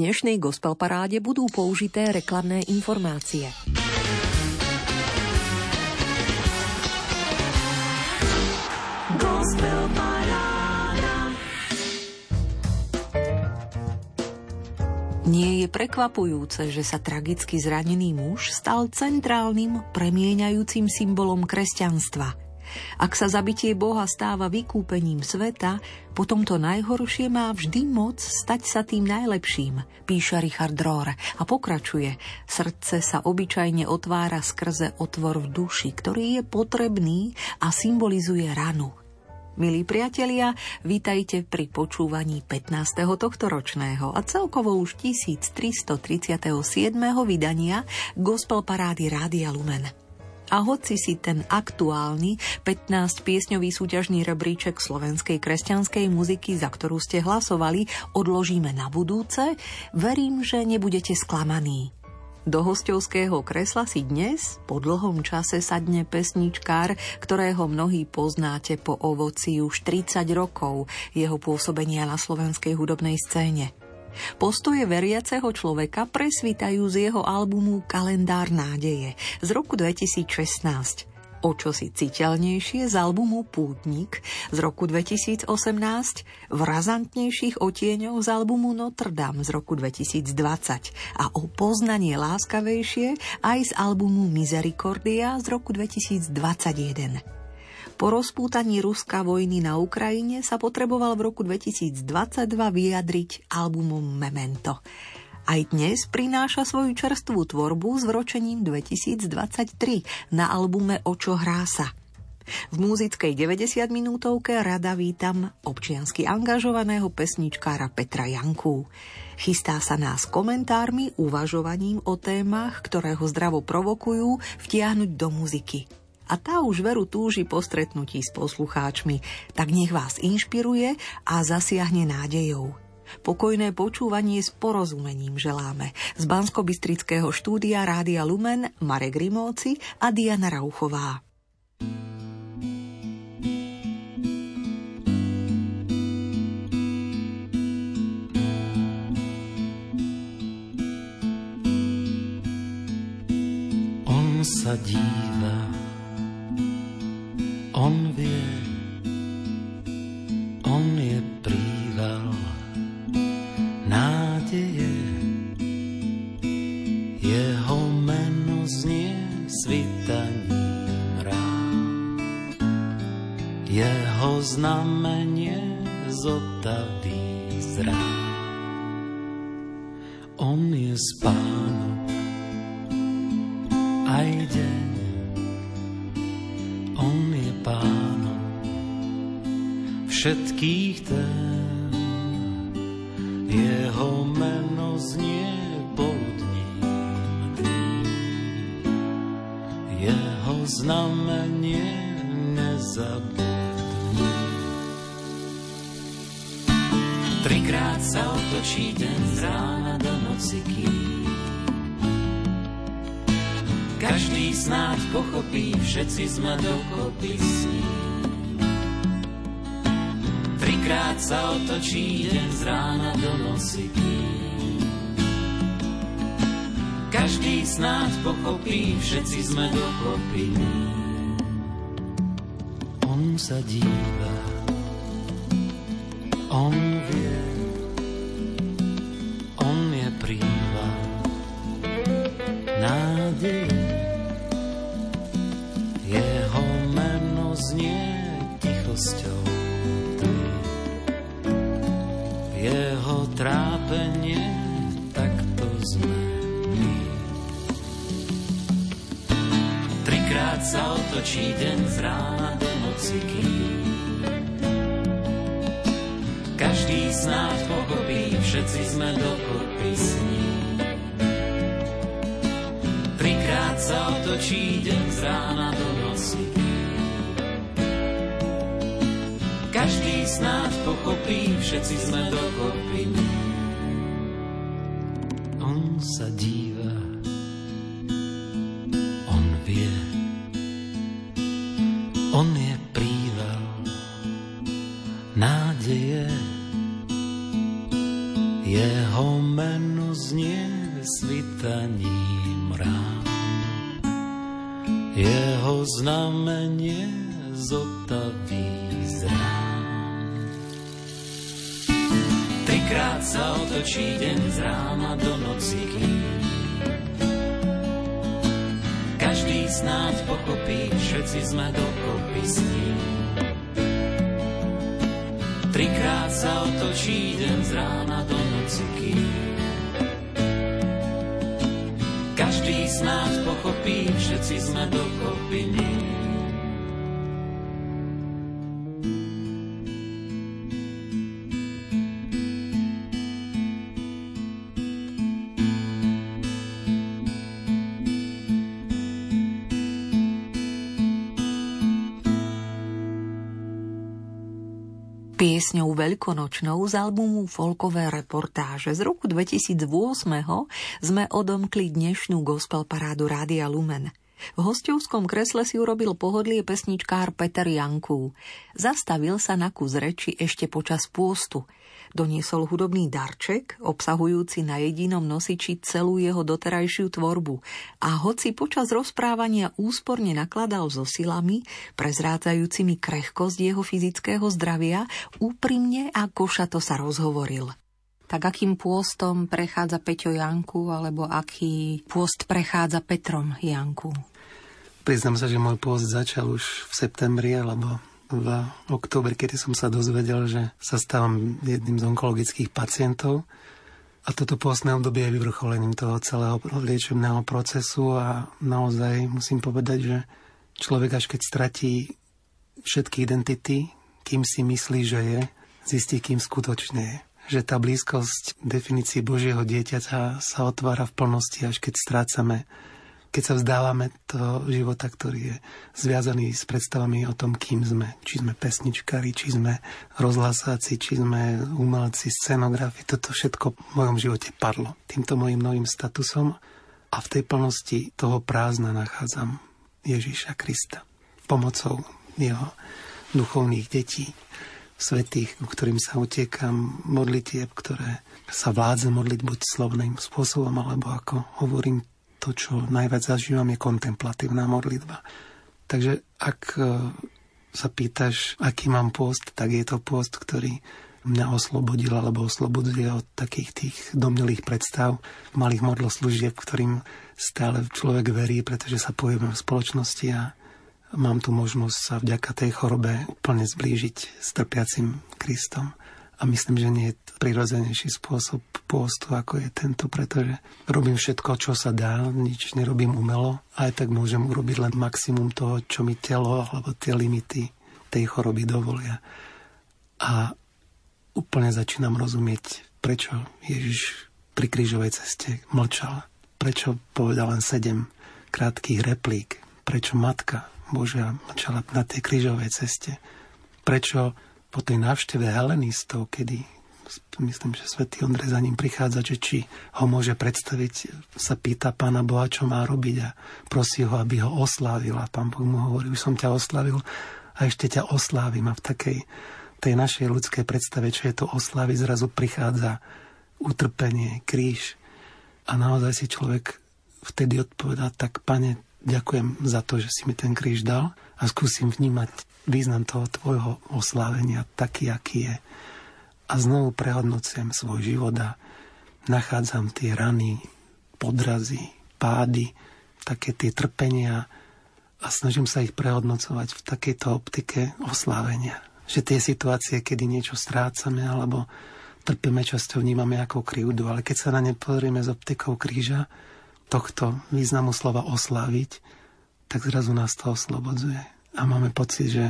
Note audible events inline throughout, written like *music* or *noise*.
dnešnej gospel paráde budú použité reklamné informácie. Nie je prekvapujúce, že sa tragicky zranený muž stal centrálnym, premieňajúcim symbolom kresťanstva. Ak sa zabitie Boha stáva vykúpením sveta, potom to najhoršie má vždy moc stať sa tým najlepším, píše Richard Rohr a pokračuje. Srdce sa obyčajne otvára skrze otvor v duši, ktorý je potrebný a symbolizuje ranu, Milí priatelia, vítajte pri počúvaní 15. tohto ročného a celkovo už 1337. vydania Gospel Parády Rádia Lumen. A hoci si ten aktuálny 15-piesňový súťažný rebríček slovenskej kresťanskej muziky, za ktorú ste hlasovali, odložíme na budúce, verím, že nebudete sklamaní. Do hostovského kresla si dnes po dlhom čase sadne pesničkár, ktorého mnohí poznáte po ovoci už 30 rokov jeho pôsobenia na slovenskej hudobnej scéne. Postoje veriaceho človeka presvitajú z jeho albumu Kalendár nádeje z roku 2016 o čosi citeľnejšie z albumu Pútnik z roku 2018, v razantnejších otieňov z albumu Notre Dame z roku 2020 a o poznanie láskavejšie aj z albumu Misericordia z roku 2021. Po rozpútaní Ruska vojny na Ukrajine sa potreboval v roku 2022 vyjadriť albumom Memento. Aj dnes prináša svoju čerstvú tvorbu s vročením 2023 na albume Očo hrá sa. V múzickej 90 minútovke rada vítam občiansky angažovaného pesničkára Petra Janku. Chystá sa nás komentármi, uvažovaním o témach, ktoré ho zdravo provokujú, vtiahnuť do muziky a tá už veru túži po stretnutí s poslucháčmi, tak nech vás inšpiruje a zasiahne nádejou. Pokojné počúvanie s porozumením želáme. Z bansko štúdia Rádia Lumen Marek Rimóci a Diana Rauchová. On sa díva, on vie, on je príval nádeje. Jeho meno znie svitaním rád. Jeho znamenie zotaví zrá. On je aj všetkých tém jeho meno znie poludním jeho znamenie nezabudni. Trikrát sa otočí deň z rána do noci, každý snáď pochopí, všetci sme dokopy s ním. Trikrát sa otočí deň z rána do nosiky. Každý snáď pochopí, všetci sme dokopy. On sa díva, piesňou Veľkonočnou z albumu Folkové reportáže z roku 2008 sme odomkli dnešnú gospel parádu Rádia Lumen. V hostovskom kresle si urobil pohodlie pesničkár Peter Janku. Zastavil sa na kus reči ešte počas pôstu – Doniesol hudobný darček, obsahujúci na jedinom nosiči celú jeho doterajšiu tvorbu a hoci počas rozprávania úsporne nakladal so silami, prezrádzajúcimi krehkosť jeho fyzického zdravia, úprimne a košato sa rozhovoril. Tak akým pôstom prechádza Peťo Janku, alebo aký pôst prechádza Petrom Janku? Priznám sa, že môj pôst začal už v septembri, alebo v oktobri, kedy som sa dozvedel, že sa stávam jedným z onkologických pacientov. A toto pôstne obdobie je vyvrcholením toho celého liečebného procesu a naozaj musím povedať, že človek až keď stratí všetky identity, kým si myslí, že je, zistí, kým skutočne je. Že tá blízkosť definície Božieho dieťaťa sa otvára v plnosti, až keď strácame keď sa vzdávame toho života, ktorý je zviazaný s predstavami o tom, kým sme. Či sme pesničkári, či sme rozhlasáci, či sme umelci, scenografi. Toto všetko v mojom živote padlo týmto mojim novým statusom a v tej plnosti toho prázdna nachádzam Ježíša Krista. Pomocou jeho duchovných detí, svetých, ku ktorým sa utiekam, modlitieb, ktoré sa vládze modliť buď slovným spôsobom, alebo ako hovorím to, čo najviac zažívam, je kontemplatívna modlitba. Takže ak e, sa pýtaš, aký mám post, tak je to post, ktorý mňa oslobodil alebo oslobodzuje od takých tých domnelých predstav, malých modloslúžieb, ktorým stále človek verí, pretože sa pohybujeme v spoločnosti a mám tu možnosť sa vďaka tej chorobe úplne zblížiť s trpiacim Kristom. A myslím, že nie je prirodzenejší spôsob pôstu, ako je tento, pretože robím všetko, čo sa dá, nič nerobím umelo, aj tak môžem urobiť len maximum toho, čo mi telo alebo tie limity tej choroby dovolia. A úplne začínam rozumieť, prečo Ježiš pri krížovej ceste mlčal. Prečo povedal len sedem krátkých replík. Prečo Matka Božia mlčala na tej krížovej ceste. Prečo po tej návšteve helenistov, kedy myslím, že svätý Ondrej za ním prichádza, že či ho môže predstaviť, sa pýta pána Boha, čo má robiť a prosí ho, aby ho oslávil. A pán Boh mu hovorí, už som ťa oslavil a ešte ťa oslávim. A v takej tej našej ľudskej predstave, čo je to oslavy, zrazu prichádza utrpenie, kríž. A naozaj si človek vtedy odpovedá, tak pane, ďakujem za to, že si mi ten kríž dal a skúsim vnímať význam toho tvojho oslávenia taký, aký je. A znovu prehodnocujem svoj život a nachádzam tie rany, podrazy, pády, také tie trpenia a snažím sa ich prehodnocovať v takejto optike oslávenia. Že tie situácie, kedy niečo strácame alebo trpíme, často vnímame ako krivdu, ale keď sa na ne pozrieme s optikou kríža, tohto významu slova osláviť, tak zrazu nás to oslobodzuje a máme pocit, že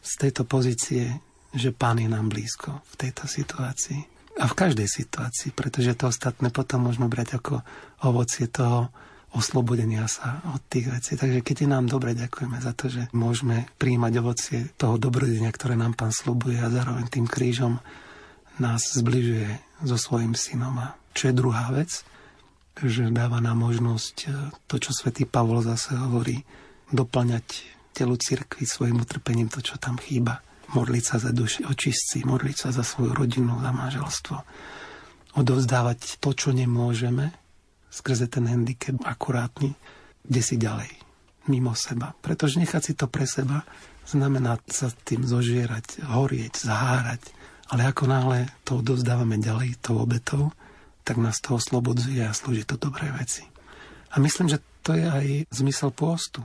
z tejto pozície, že Pán je nám blízko v tejto situácii. A v každej situácii, pretože to ostatné potom môžeme brať ako ovocie toho oslobodenia sa od tých vecí. Takže keď je nám dobre, ďakujeme za to, že môžeme príjmať ovocie toho dobrodenia, ktoré nám Pán slubuje a zároveň tým krížom nás zbližuje so svojim synom. A čo je druhá vec, že dáva nám možnosť to, čo svätý Pavol zase hovorí, doplňať telu cirkvi svojim utrpením to, čo tam chýba. Modliť sa za duši očistci, modliť sa za svoju rodinu, za manželstvo. odovzdávať to, čo nemôžeme, skrze ten handicap akurátny, kde si ďalej, mimo seba. Pretože nechať si to pre seba znamená sa tým zožierať, horieť, zahárať. Ale ako náhle to odovzdávame ďalej tou obetou, tak nás to oslobodzuje a slúži to dobré veci. A myslím, že to je aj zmysel pôstu.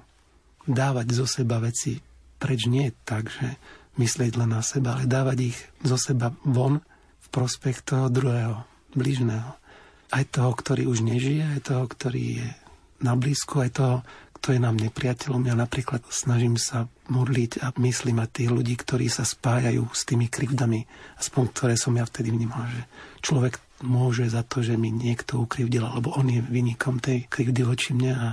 Dávať zo seba veci preč nie tak, že myslieť len na seba, ale dávať ich zo seba von v prospech toho druhého, blížneho. Aj toho, ktorý už nežije, aj toho, ktorý je na blízku, aj toho, kto je nám nepriateľom. Ja napríklad snažím sa modliť a myslím na tých ľudí, ktorí sa spájajú s tými krivdami, aspoň ktoré som ja vtedy vnímal, že človek môže za to, že mi niekto ukrivdil, alebo on je vynikom tej krivdy voči mne a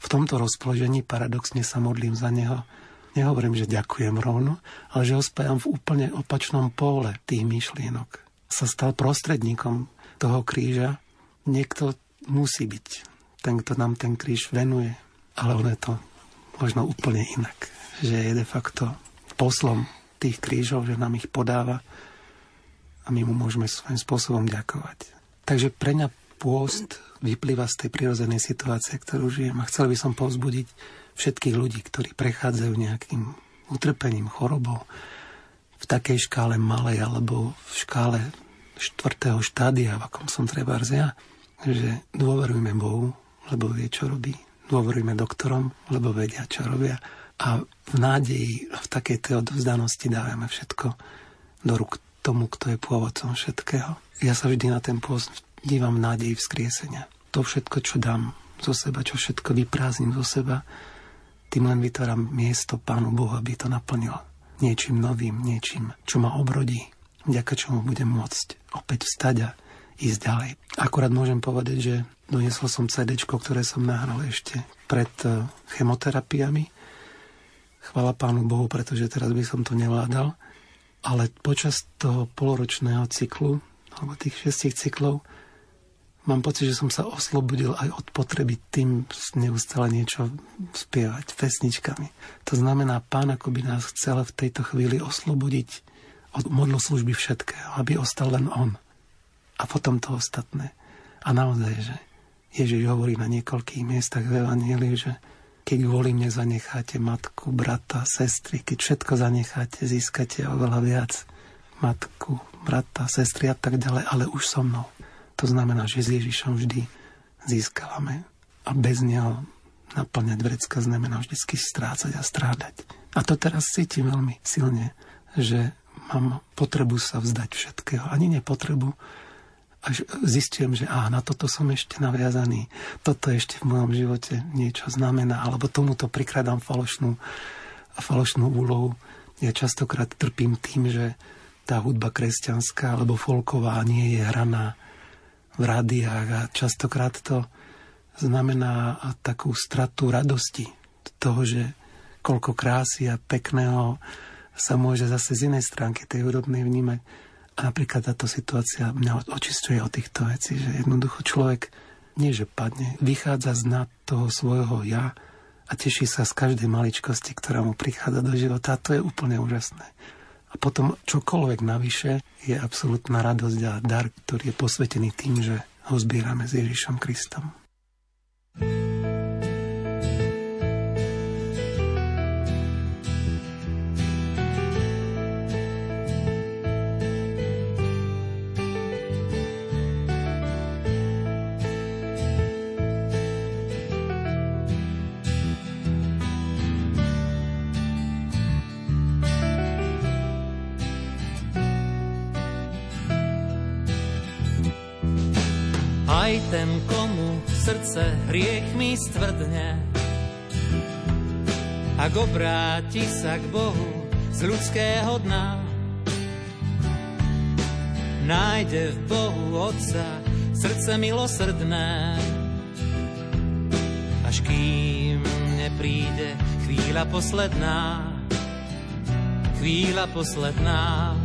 v tomto rozpoložení paradoxne sa modlím za neho. Nehovorím, že ďakujem rovno, ale že ho spájam v úplne opačnom pole tých myšlienok. Sa stal prostredníkom toho kríža. Niekto musí byť ten, kto nám ten kríž venuje, ale on je to možno úplne inak. Že je de facto poslom tých krížov, že nám ich podáva a my mu môžeme svojím spôsobom ďakovať. Takže pre mňa pôst vyplýva z tej prirodzenej situácie, ktorú žijem a chcel by som povzbudiť všetkých ľudí, ktorí prechádzajú nejakým utrpením, chorobou v takej škále malej alebo v škále štvrtého štádia, v akom som treba ja, že dôverujme Bohu, lebo vie, čo robí dôverujme doktorom, lebo vedia, čo robia. A v nádeji, v takej tej odovzdanosti dávame všetko do rúk tomu, kto je pôvodcom všetkého. Ja sa vždy na ten pôst dívam v nádeji vzkriesenia. To všetko, čo dám zo seba, čo všetko vyprázdnim zo seba, tým len vytváram miesto Pánu Bohu, aby to naplnilo niečím novým, niečím, čo ma obrodí, vďaka čomu budem môcť opäť vstať a ísť ďalej. Akurát môžem povedať, že doniesol som CD, ktoré som nahral ešte pred e, chemoterapiami. Chvala Pánu Bohu, pretože teraz by som to nevládal. Ale počas toho poloročného cyklu, alebo tých šestich cyklov, mám pocit, že som sa oslobodil aj od potreby tým neustále niečo spievať pesničkami. To znamená, pán ako by nás chcel v tejto chvíli oslobodiť od modloslužby všetkého, aby ostal len on a potom to ostatné. A naozaj, že Ježiš hovorí na niekoľkých miestach v Evangeliu, že keď kvôli mne zanecháte matku, brata, sestry, keď všetko zanecháte, získate oveľa viac matku, brata, sestry a tak ďalej, ale už so mnou. To znamená, že s Ježišom vždy získavame a bez neho naplňať vrecka znamená vždy strácať a strádať. A to teraz cítim veľmi silne, že mám potrebu sa vzdať všetkého. Ani nepotrebu, až zistím, že á, na toto som ešte naviazaný, toto ešte v mojom živote niečo znamená, alebo tomuto prikradám falošnú, falošnú úlohu. Ja častokrát trpím tým, že tá hudba kresťanská alebo folková nie je hraná v rádiách a častokrát to znamená takú stratu radosti toho, že koľko krásy a pekného sa môže zase z inej stránky tej hudobnej vnímať a napríklad táto situácia mňa očistuje od týchto vecí, že jednoducho človek nie, že padne, vychádza z nad toho svojho ja a teší sa z každej maličkosti, ktorá mu prichádza do života a to je úplne úžasné. A potom čokoľvek navyše je absolútna radosť a dar, ktorý je posvetený tým, že ho zbierame s Ježišom Kristom. thank you ten, komu srdce hriechmi stvrdne. Ak obráti sa k Bohu z ľudského dna, nájde v Bohu Otca srdce milosrdné. Až kým nepríde chvíľa posledná, chvíľa posledná.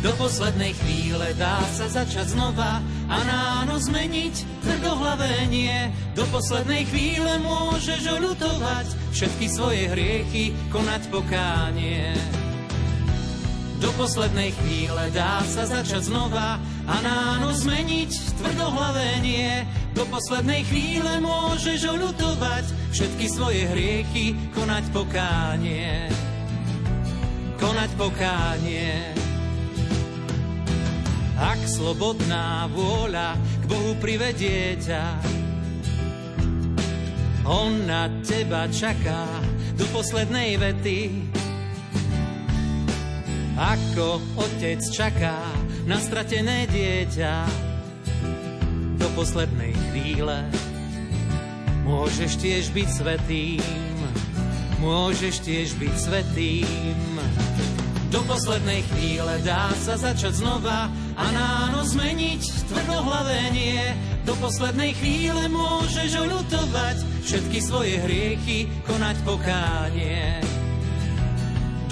Do poslednej chvíle dá sa začať znova a ráno zmeniť tvrdohlavé nie. Do poslednej chvíle môžeš oľutovať všetky svoje hriechy, konať pokánie. Do poslednej chvíle dá sa začať znova a náno zmeniť tvrdohlavé nie. Do poslednej chvíle môžeš oľutovať všetky svoje hriechy, konať pokánie. Konať pokánie. Ak slobodná vôľa k Bohu privedie ťa, On na teba čaká do poslednej vety. Ako otec čaká na stratené dieťa do poslednej chvíle. Môžeš tiež byť svetým, môžeš tiež byť svetým. Do poslednej chvíle dá sa začať znova a náno zmeniť tvrdohlavé nie. Do poslednej chvíle môžeš oľutovať všetky svoje hriechy, konať pokánie.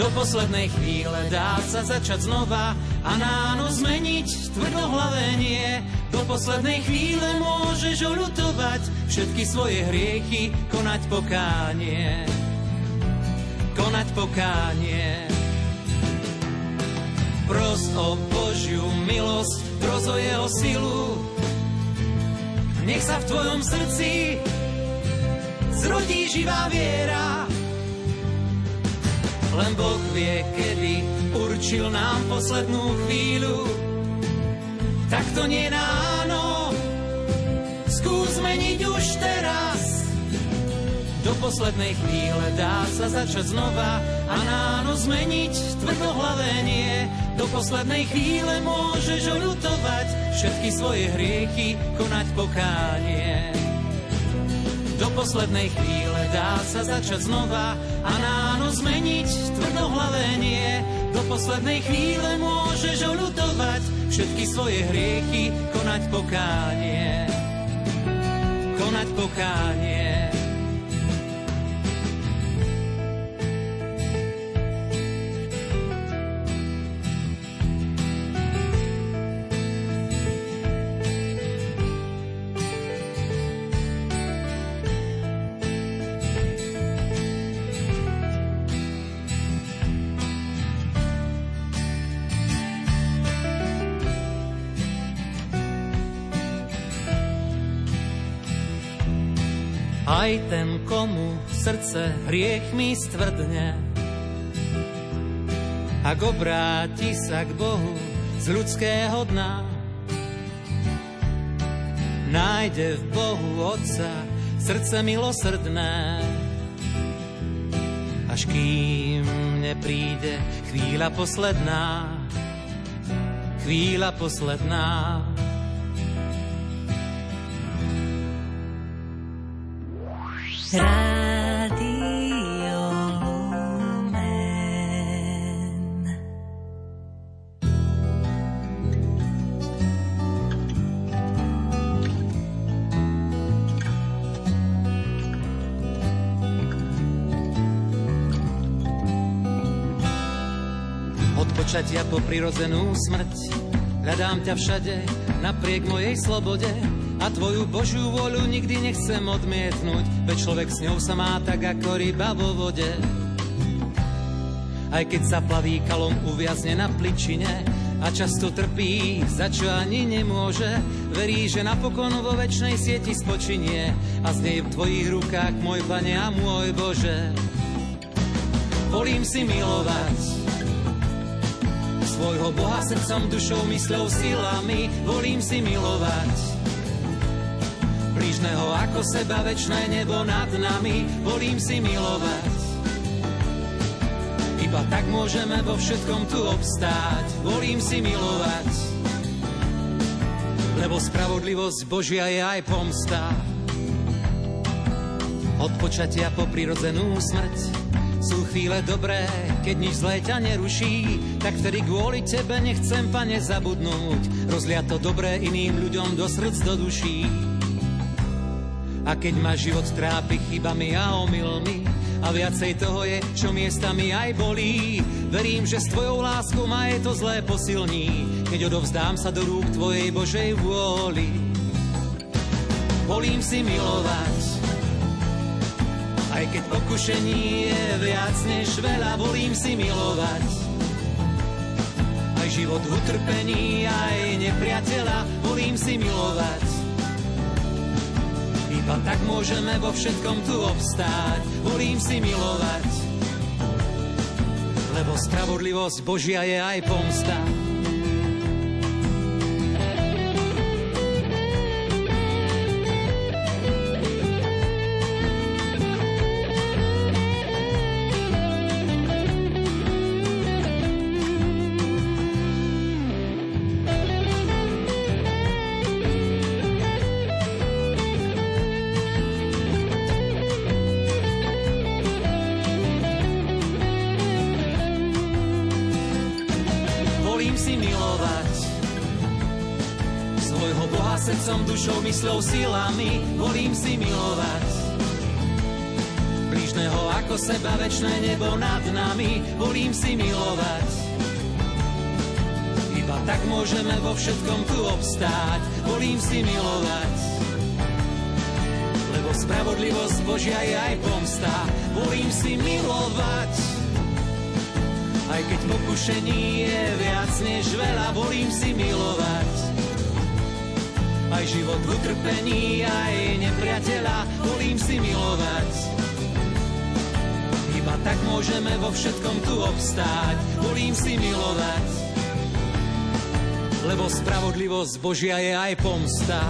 Do poslednej chvíle dá sa začať znova a náno zmeniť tvrdohlavé nie. Do poslednej chvíle môžeš oľutovať všetky svoje hriechy, konať pokánie. Konať pokánie pros o Božiu milosť, pros o jeho silu. Nech sa v tvojom srdci zrodí živá viera. Len Boh vie, kedy určil nám poslednú chvíľu. Tak to nie náno, skús zmeniť už teraz. Do poslednej chvíle dá sa začať znova a náno zmeniť tvrdohlavé nie. Do poslednej chvíle môžeš oľutovať všetky svoje hriechy, konať pokánie. Do poslednej chvíle dá sa začať znova a náno zmeniť tvrdohlavé nie. Do poslednej chvíle môžeš oľutovať všetky svoje hriechy, konať pokánie. Konať pokánie. Srdce hriechmi stvrdne, ak obráti sa k Bohu z ľudského dna, nájde v Bohu Otca srdce milosrdné. Až kým nepríde chvíľa posledná, chvíľa posledná, Odpočatia po prirodzenú smrť Hľadám ťa všade, napriek mojej slobode a tvoju Božiu voľu nikdy nechcem odmietnúť, veď človek s ňou sa má tak ako ryba vo vode. Aj keď sa plaví kalom uviazne na pličine a často trpí, za čo ani nemôže, verí, že napokon vo väčšnej sieti spočinie a z nej v tvojich rukách môj Pane a môj Bože. Volím si milovať svojho Boha srdcom, dušou, mysľou, silami, volím si milovať blížneho ako seba, večné nebo nad nami, volím si milovať. Iba tak môžeme vo všetkom tu obstáť, volím si milovať. Lebo spravodlivosť Božia je aj pomsta. Od počatia po prirodzenú smrť chvíle dobré, keď nič zlé ťa neruší, tak vtedy kvôli tebe nechcem, pane, zabudnúť. Rozliať to dobré iným ľuďom do srdc, do duší. A keď ma život trápi chybami a omylmi a viacej toho je, čo miestami aj bolí, verím, že s tvojou láskou ma je to zlé posilní, keď odovzdám sa do rúk tvojej Božej vôli. Volím si milovať, aj keď pokušení je viac než veľa, volím si milovať. Aj život v utrpení, aj nepriateľa, volím si milovať. Iba tak môžeme vo všetkom tu obstáť, volím si milovať. Lebo spravodlivosť Božia je aj pomsta. Mysľou silami, volím si milovať. Blížneho ako seba, večné nebo nad nami, volím si milovať. Iba tak môžeme vo všetkom tu obstáť, volím si milovať. Lebo spravodlivosť Božia je aj pomsta, volím si milovať. Aj keď pokušení je viac než veľa, volím si milovať aj život v utrpení, aj nepriateľa, volím si milovať. Iba tak môžeme vo všetkom tu obstáť, volím si milovať. Lebo spravodlivosť Božia je aj pomsta.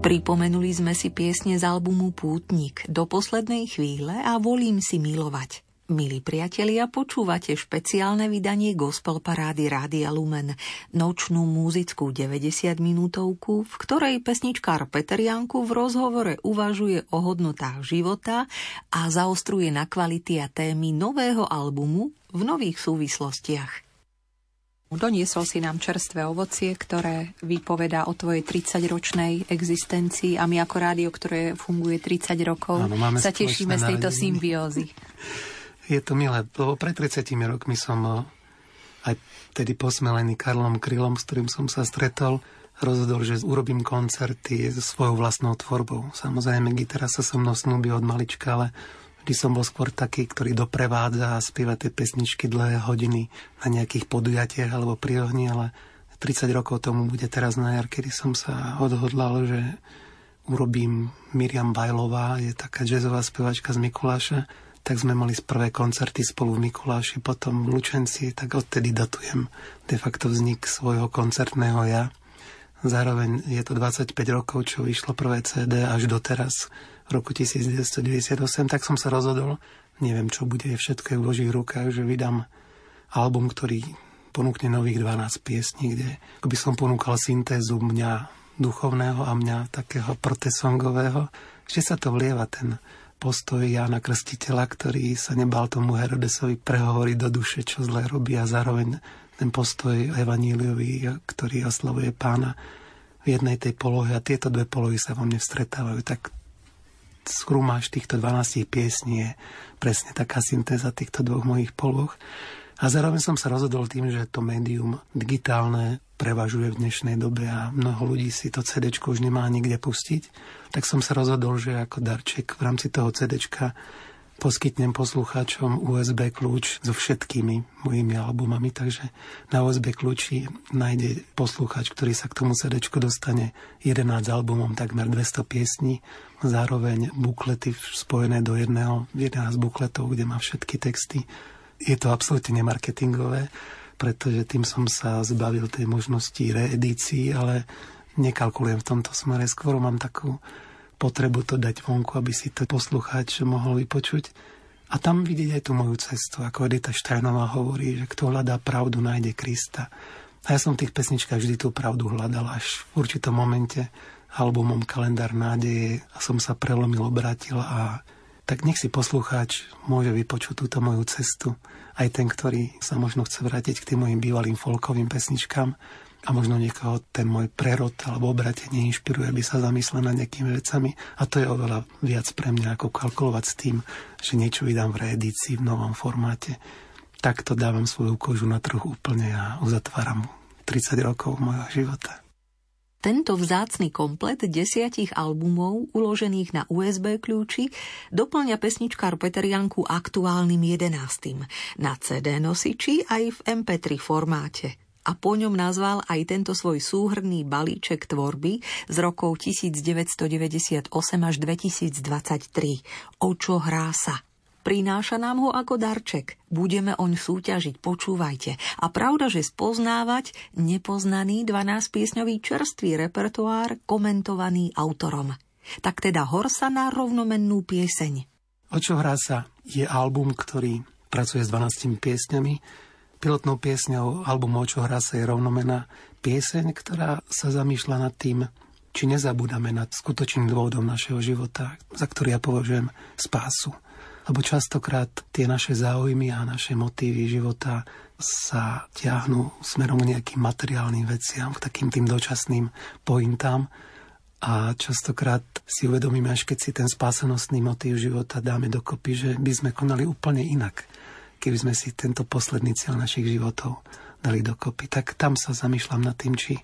Pripomenuli sme si piesne z albumu Pútnik do poslednej chvíle a volím si milovať. Milí priatelia, počúvate špeciálne vydanie Gospel Parády Rádia Lumen, nočnú múzickú 90 minútovku, v ktorej pesničkár Peter Janku v rozhovore uvažuje o hodnotách života a zaostruje na kvality a témy nového albumu v nových súvislostiach. Doniesol si nám čerstvé ovocie, ktoré vypovedá o tvojej 30-ročnej existencii a my ako rádio, ktoré funguje 30 rokov, Áno, sa tešíme z tejto symbiózy. *laughs* Je to milé, lebo pred 30 rokmi som eh, aj tedy posmelený Karlom Krylom, s ktorým som sa stretol, rozhodol, že urobím koncerty so svojou vlastnou tvorbou. Samozrejme, gitara sa so mnou snúbi od malička, ale vždy som bol skôr taký, ktorý doprevádza a spieva tie pesničky dlhé hodiny na nejakých podujatiach alebo pri ohni, ale 30 rokov tomu bude teraz na jar, kedy som sa odhodlal, že urobím Miriam Bajlová, je taká jazzová spevačka z Mikuláša, tak sme mali prvé koncerty spolu v Mikuláši, potom v Lučenci, tak odtedy datujem de facto vznik svojho koncertného ja. Zároveň je to 25 rokov, čo vyšlo prvé CD až doteraz, v roku 1998, tak som sa rozhodol, neviem čo bude, všetko je v Božích rukách, že vydám album, ktorý ponúkne nových 12 piesní, kde by som ponúkal syntézu mňa duchovného a mňa takého protesongového, že sa to vlieva ten postoj Jána Krstiteľa, ktorý sa nebal tomu Herodesovi prehovoriť do duše, čo zle robí a zároveň ten postoj evaníliový, ktorý oslavuje pána v jednej tej polohe a tieto dve polohy sa vo mne stretávajú. Tak skrumáš týchto 12 piesní je presne taká syntéza týchto dvoch mojich poloh. A zároveň som sa rozhodol tým, že to médium digitálne prevažuje v dnešnej dobe a mnoho ľudí si to CD už nemá nikde pustiť tak som sa rozhodol, že ako darček v rámci toho CD poskytnem poslucháčom USB kľúč so všetkými mojimi albumami, takže na USB kľúči nájde poslucháč, ktorý sa k tomu CD dostane 11 albumom, takmer 200 piesní, zároveň buklety spojené do jedného, 11 bukletov, kde má všetky texty. Je to absolútne nemarketingové, pretože tým som sa zbavil tej možnosti reedícií, ale nekalkulujem v tomto smere. Skôr mám takú potrebu to dať vonku, aby si to poslucháč mohol vypočuť. A tam vidieť aj tú moju cestu, ako Edita Štajnová hovorí, že kto hľadá pravdu, nájde Krista. A ja som v tých pesničkách vždy tú pravdu hľadal až v určitom momente albumom Kalendár nádeje a som sa prelomil, obratil a tak nech si poslucháč môže vypočuť túto moju cestu. Aj ten, ktorý sa možno chce vrátiť k tým mojim bývalým folkovým pesničkám, a možno niekoho ten môj prerod alebo obratenie inšpiruje, aby sa zamyslel nad nejakými vecami a to je oveľa viac pre mňa ako kalkulovať s tým, že niečo vydám v reedícii v novom formáte. Takto dávam svoju kožu na trhu úplne a uzatváram 30 rokov mojho života. Tento vzácny komplet desiatich albumov uložených na USB kľúči doplňa pesničkár Peter aktuálnym 11. na CD nosiči aj v MP3 formáte a po ňom nazval aj tento svoj súhrný balíček tvorby z rokov 1998 až 2023 O čo hrá sa. Prináša nám ho ako darček. Budeme oň súťažiť, počúvajte. A pravda, že spoznávať nepoznaný 12-piesňový čerstvý repertoár komentovaný autorom. Tak teda Horsa na rovnomennú pieseň. O čo hrá sa je album, ktorý pracuje s 12 piesňami. Pilotnou piesňou albumu O čo hrá sa je rovnomená pieseň, ktorá sa zamýšľa nad tým, či nezabúdame nad skutočným dôvodom našeho života, za ktorý ja považujem spásu lebo častokrát tie naše záujmy a naše motívy života sa ťahnú smerom k nejakým materiálnym veciam, k takým tým dočasným pointám a častokrát si uvedomíme, až keď si ten spásenostný motív života dáme dokopy, že by sme konali úplne inak, keby sme si tento posledný cieľ našich životov dali dokopy. Tak tam sa zamýšľam nad tým, či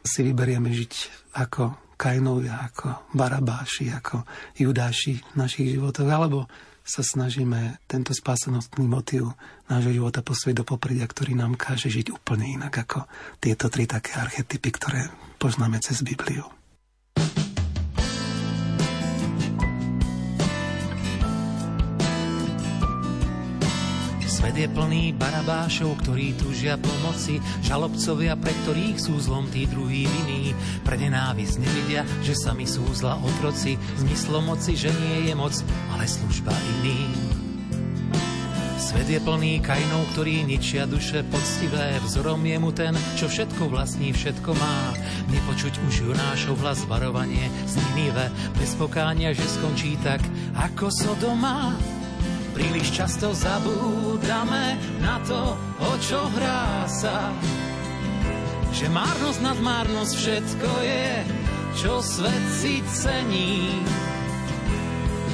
si vyberieme žiť ako Kainovia, ako Barabáši, ako Judáši v našich životoch, alebo sa snažíme tento spásanostný motív nášho života posvieť do popredia, ktorý nám káže žiť úplne inak ako tieto tri také archetypy, ktoré poznáme cez Bibliu. Svet je plný barabášov, ktorí túžia pomoci, žalobcovia, pre ktorých sú zlom tí druhý viní. Pre nenávisť nevidia, že sami sú zla otroci, zmyslom moci, že nie je moc, ale služba iný. Svet je plný kajnov, ktorí ničia duše poctivé, vzorom je mu ten, čo všetko vlastní, všetko má. Nepočuť už Jonášov hlas varovanie z Ninive, bez pokánia, že skončí tak, ako Sodoma. Príliš často zabúdame na to, o čo hrá sa. Že márnosť nad márnosť všetko je, čo svet si cení.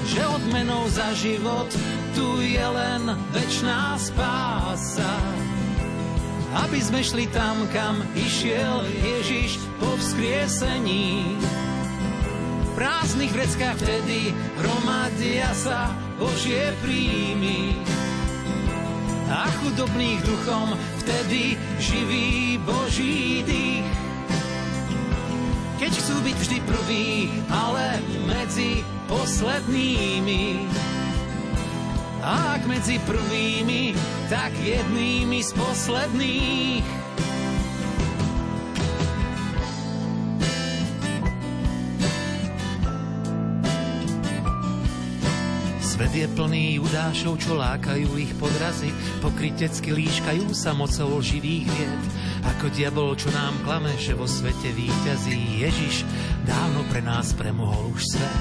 Že odmenou za život tu je len večná spása. Aby sme šli tam, kam išiel Ježiš po vzkriesení. V prázdnych vreckách vtedy hromadia sa Božie príjmy. A chudobných duchom vtedy živý Boží dých. Keď chcú byť vždy prví, ale medzi poslednými. A ak medzi prvými, tak jednými z posledných. Svet je plný judášov, čo lákajú ich podrazy, pokrytecky líškajú sa mocou živých vied. Ako diabol, čo nám klame, že vo svete víťazí Ježiš, dávno pre nás premohol už svet.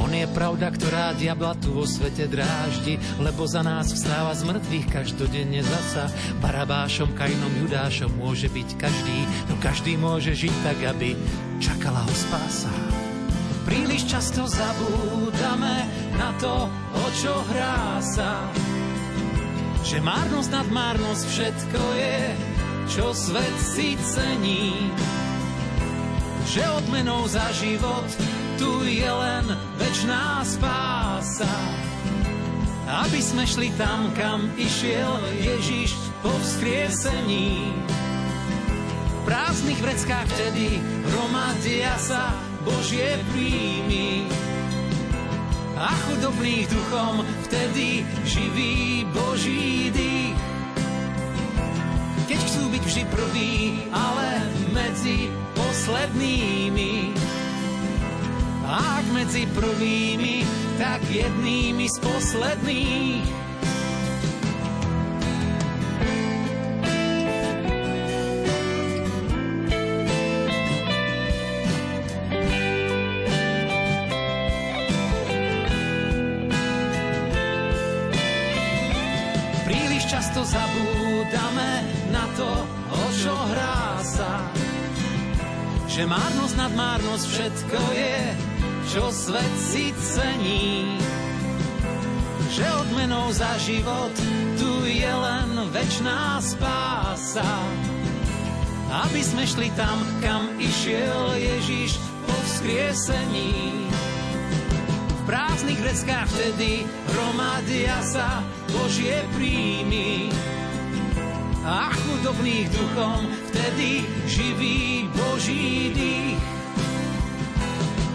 On je pravda, ktorá diabla tu vo svete dráždi, lebo za nás vstáva z mŕtvych každodenne zasa. Barabášom, Kainom, Judášom môže byť každý, no každý môže žiť tak, aby čakala ho spása. Príliš často zabúdame na to, o čo hrá sa. Že márnosť nad márnosť všetko je, čo svet si cení. Že odmenou za život tu je len večná spása. Aby sme šli tam, kam išiel Ježiš po vzkriesení. V prázdnych vreckách vtedy hromadia sa Božie príjmy. A chudobných duchom vtedy živý Boží dých. Keď chcú byť vždy prví, ale medzi poslednými. A ak medzi prvými, tak jednými z posledných. Že márnosť nad márnosť všetko je, čo svet si cení. Že odmenou za život tu je len večná spása. aby sme šli tam, kam išiel Ježiš po vzkriesení. V prázdnych vreckách vtedy hromadia sa Božie príjmy a chudobných duchom vtedy živý Boží dých.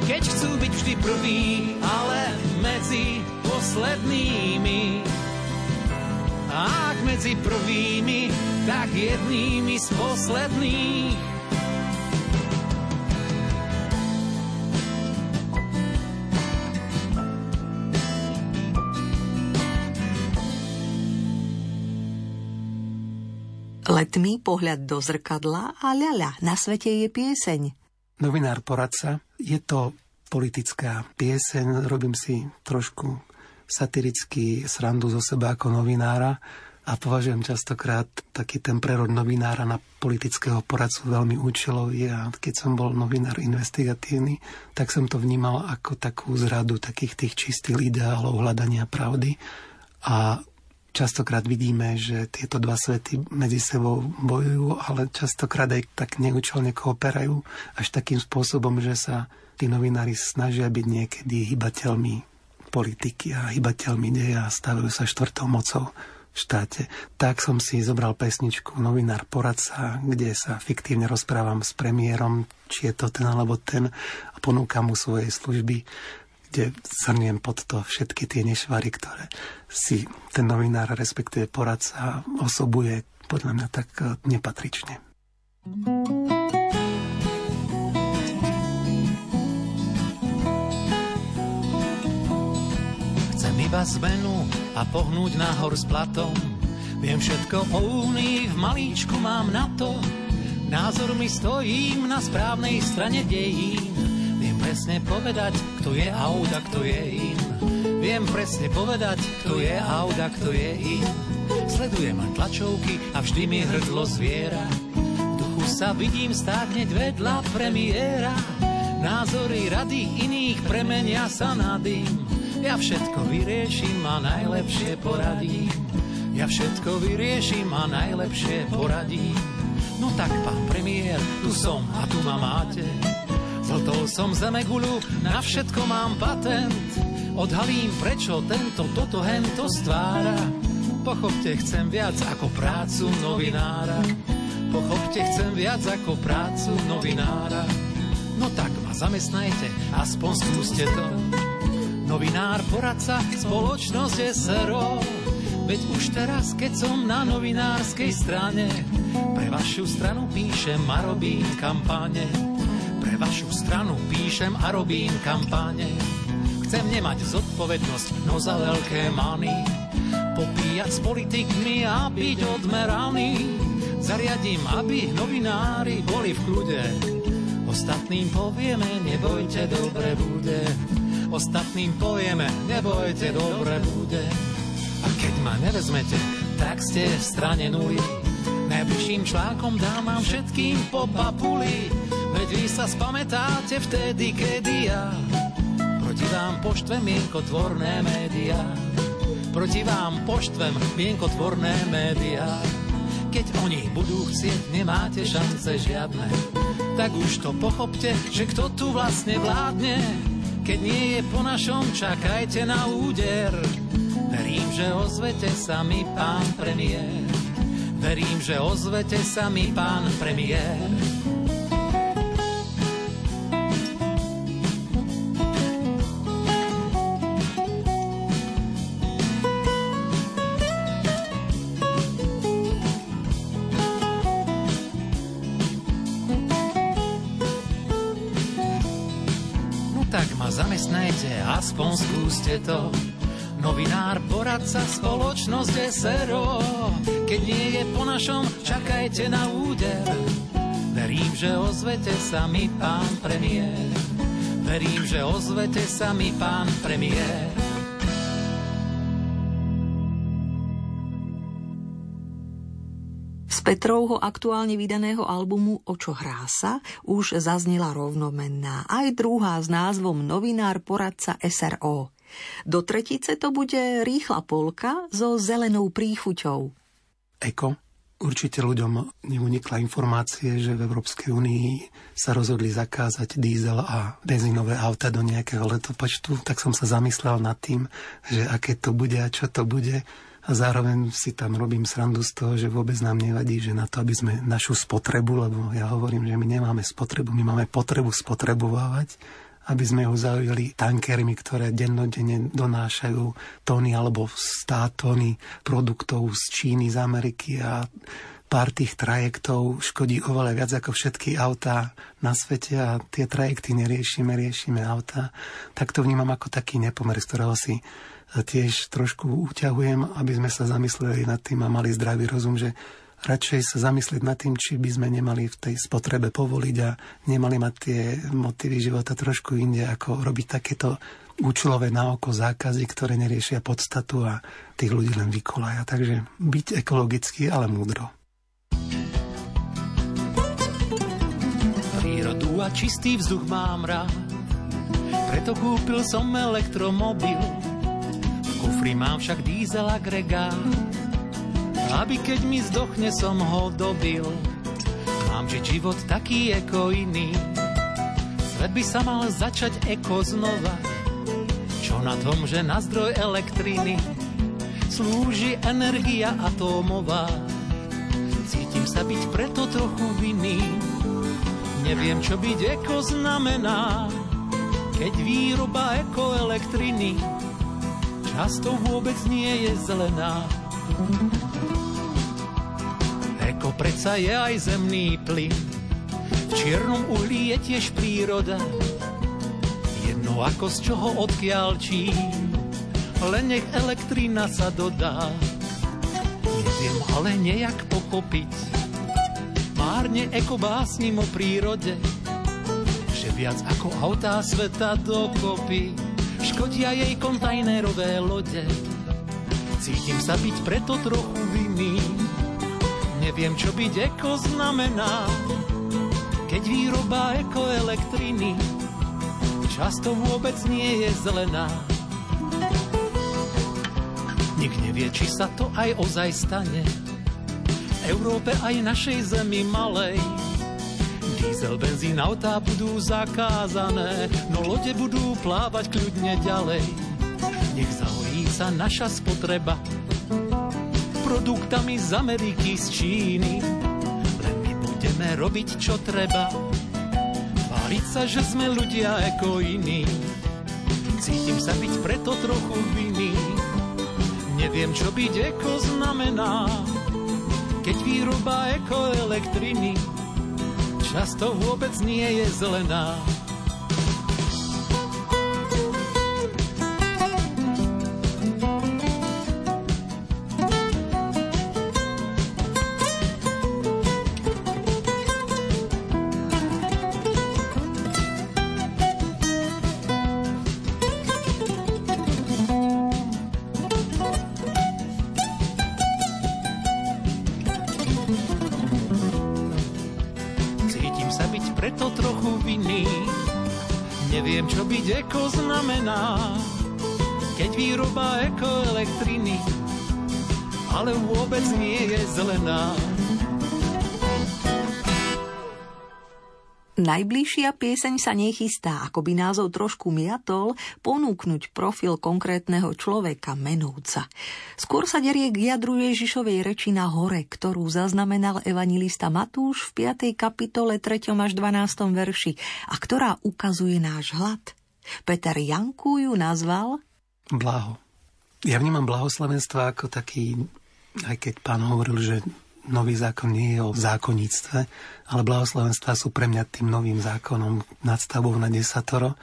Keď chcú byť vždy prví, ale medzi poslednými. A ak medzi prvými, tak jednými z posledných. Letmý pohľad do zrkadla a ľaľa, na svete je pieseň. Novinár poradca, je to politická pieseň, robím si trošku satirický srandu zo seba ako novinára a považujem častokrát taký ten prerod novinára na politického poradcu veľmi účelový a keď som bol novinár investigatívny, tak som to vnímal ako takú zradu takých tých čistých ideálov hľadania pravdy a Častokrát vidíme, že tieto dva svety medzi sebou bojujú, ale častokrát aj tak neúčelne kooperajú až takým spôsobom, že sa tí novinári snažia byť niekedy hybateľmi politiky a hybateľmi deja a stavujú sa štvrtou mocou v štáte. Tak som si zobral pesničku Novinár poradca, kde sa fiktívne rozprávam s premiérom, či je to ten alebo ten a ponúkam mu svoje služby kde zhrniem pod to všetky tie nešvary, ktoré si ten novinár, respektíve poradca osobuje podľa mňa tak e, nepatrične. Chcem iba zmenu a pohnúť nahor s platom. Viem všetko o únii, v malíčku mám na to. Názor mi stojím na správnej strane dejín presne povedať, kto je aut a kto je in. Viem presne povedať, kto je aut a kto je in. Sledujem tlačovky a vždy mi hrdlo zviera. V duchu sa vidím stáť hneď vedľa premiéra. Názory rady iných premenia sa na dým. Ja všetko vyriešim a najlepšie poradím. Ja všetko vyriešim a najlepšie poradím. No tak, pán premiér, tu som a tu ma máte. Zltol som zemegulu, na všetko mám patent. Odhalím, prečo tento, toto, hento stvára. Pochopte, chcem viac ako prácu novinára. Pochopte, chcem viac ako prácu novinára. No tak ma zamestnajte, aspoň skúste to. Novinár, poradca, spoločnosť je sero. Veď už teraz, keď som na novinárskej strane, pre vašu stranu píšem a robím kampane vašu stranu píšem a robím kampáne. Chcem nemať zodpovednosť, no za veľké many. Popíjať s politikmi a byť odmeraný. Zariadím, aby novinári boli v kľude. Ostatným povieme, nebojte, dobre bude. Ostatným povieme, nebojte, dobre bude. A keď ma nevezmete, tak ste v strane nuly. Najbližším článkom dám vám všetkým po papuli. Veď vy sa spamätáte vtedy, kedy ja proti vám poštvem mienkotvorné médiá. Proti vám poštvem mienkotvorné médiá. Keď oni budú chcieť, nemáte šance žiadne. Tak už to pochopte, že kto tu vlastne vládne. Keď nie je po našom, čakajte na úder. Verím, že ozvete sa mi, pán premiér. Verím, že ozvete sa mi, pán premiér. Skúste to. Novinár, poradca, spoločnosť SRO. Keď nie je po našom, čakajte na úder. Verím, že ozvete sa mi, pán premiér. Verím, že ozvete sa mi, pán premiér. Z Petrovho aktuálne vydaného albumu O čo hrá sa už zaznela rovnomenná aj druhá s názvom Novinár poradca SRO. Do tretice to bude rýchla polka so zelenou príchuťou. Eko, Určite ľuďom neunikla informácie, že v Európskej únii sa rozhodli zakázať diesel a benzínové auta do nejakého letopočtu, tak som sa zamyslel nad tým, že aké to bude a čo to bude. A zároveň si tam robím srandu z toho, že vôbec nám nevadí, že na to, aby sme našu spotrebu, lebo ja hovorím, že my nemáme spotrebu, my máme potrebu spotrebovávať, aby sme ho zaujali tankermi, ktoré dennodenne donášajú tóny alebo stá tóny produktov z Číny, z Ameriky a pár tých trajektov škodí oveľa viac ako všetky autá na svete a tie trajekty neriešime, riešime autá. Tak to vnímam ako taký nepomer, z ktorého si tiež trošku uťahujem, aby sme sa zamysleli nad tým a mali zdravý rozum, že radšej sa zamyslieť nad tým, či by sme nemali v tej spotrebe povoliť a nemali mať tie motívy života trošku inde, ako robiť takéto účelové na oko zákazy, ktoré neriešia podstatu a tých ľudí len vykolaja. Takže byť ekologický, ale múdro. Prírodu a čistý vzduch mám rád, preto kúpil som elektromobil. V kufri mám však diesel agregát aby keď mi zdochne som ho dobil. Mám žiť život taký ako iný, svet by sa mal začať eko znova. Čo na tom, že na zdroj elektriny slúži energia atómová. Cítim sa byť preto trochu vinný, neviem čo byť eko znamená, keď výroba ekoelektriny často vôbec nie je zelená. Eko predsa je aj zemný plyn, v čiernom uhlí je tiež príroda. Jedno ako z čoho odkiaľ čím, len nech elektrina sa dodá. Neviem ale nejak pochopiť, márne eko básnim o prírode, že viac ako autá sveta dokopy škodia jej kontajnerové lode. Cítim sa byť preto trochu vinný, Neviem, čo byť eko znamená, keď výroba ekoelektriny často vôbec nie je zelená. Nik nevie, či sa to aj ozaj stane. Európe aj našej zemi malej. Diesel, benzín, autá budú zakázané, no lode budú plávať kľudne ďalej. Nech zahorí sa naša spotreba, produktami z Ameriky, z Číny. Len my budeme robiť, čo treba. Tváriť sa, že sme ľudia ako iní. Cítim sa byť preto trochu vinný. Neviem, čo byť eko znamená. Keď výroba ekoelektriny často vôbec nie je zelená. Vôbec nie je zelená. Najbližšia pieseň sa nechystá, ako by názov trošku miatol, ponúknuť profil konkrétneho človeka, menovca. Skôr sa derie k jadru Ježišovej reči na hore, ktorú zaznamenal evangelista Matúš v 5. kapitole 3. až 12. verši a ktorá ukazuje náš hlad – Peter Janku ju nazval Blaho. Ja vnímam blahoslavenstvo ako taký, aj keď pán hovoril, že nový zákon nie je o zákonníctve, ale blahoslavenstva sú pre mňa tým novým zákonom nadstavou na desatoro.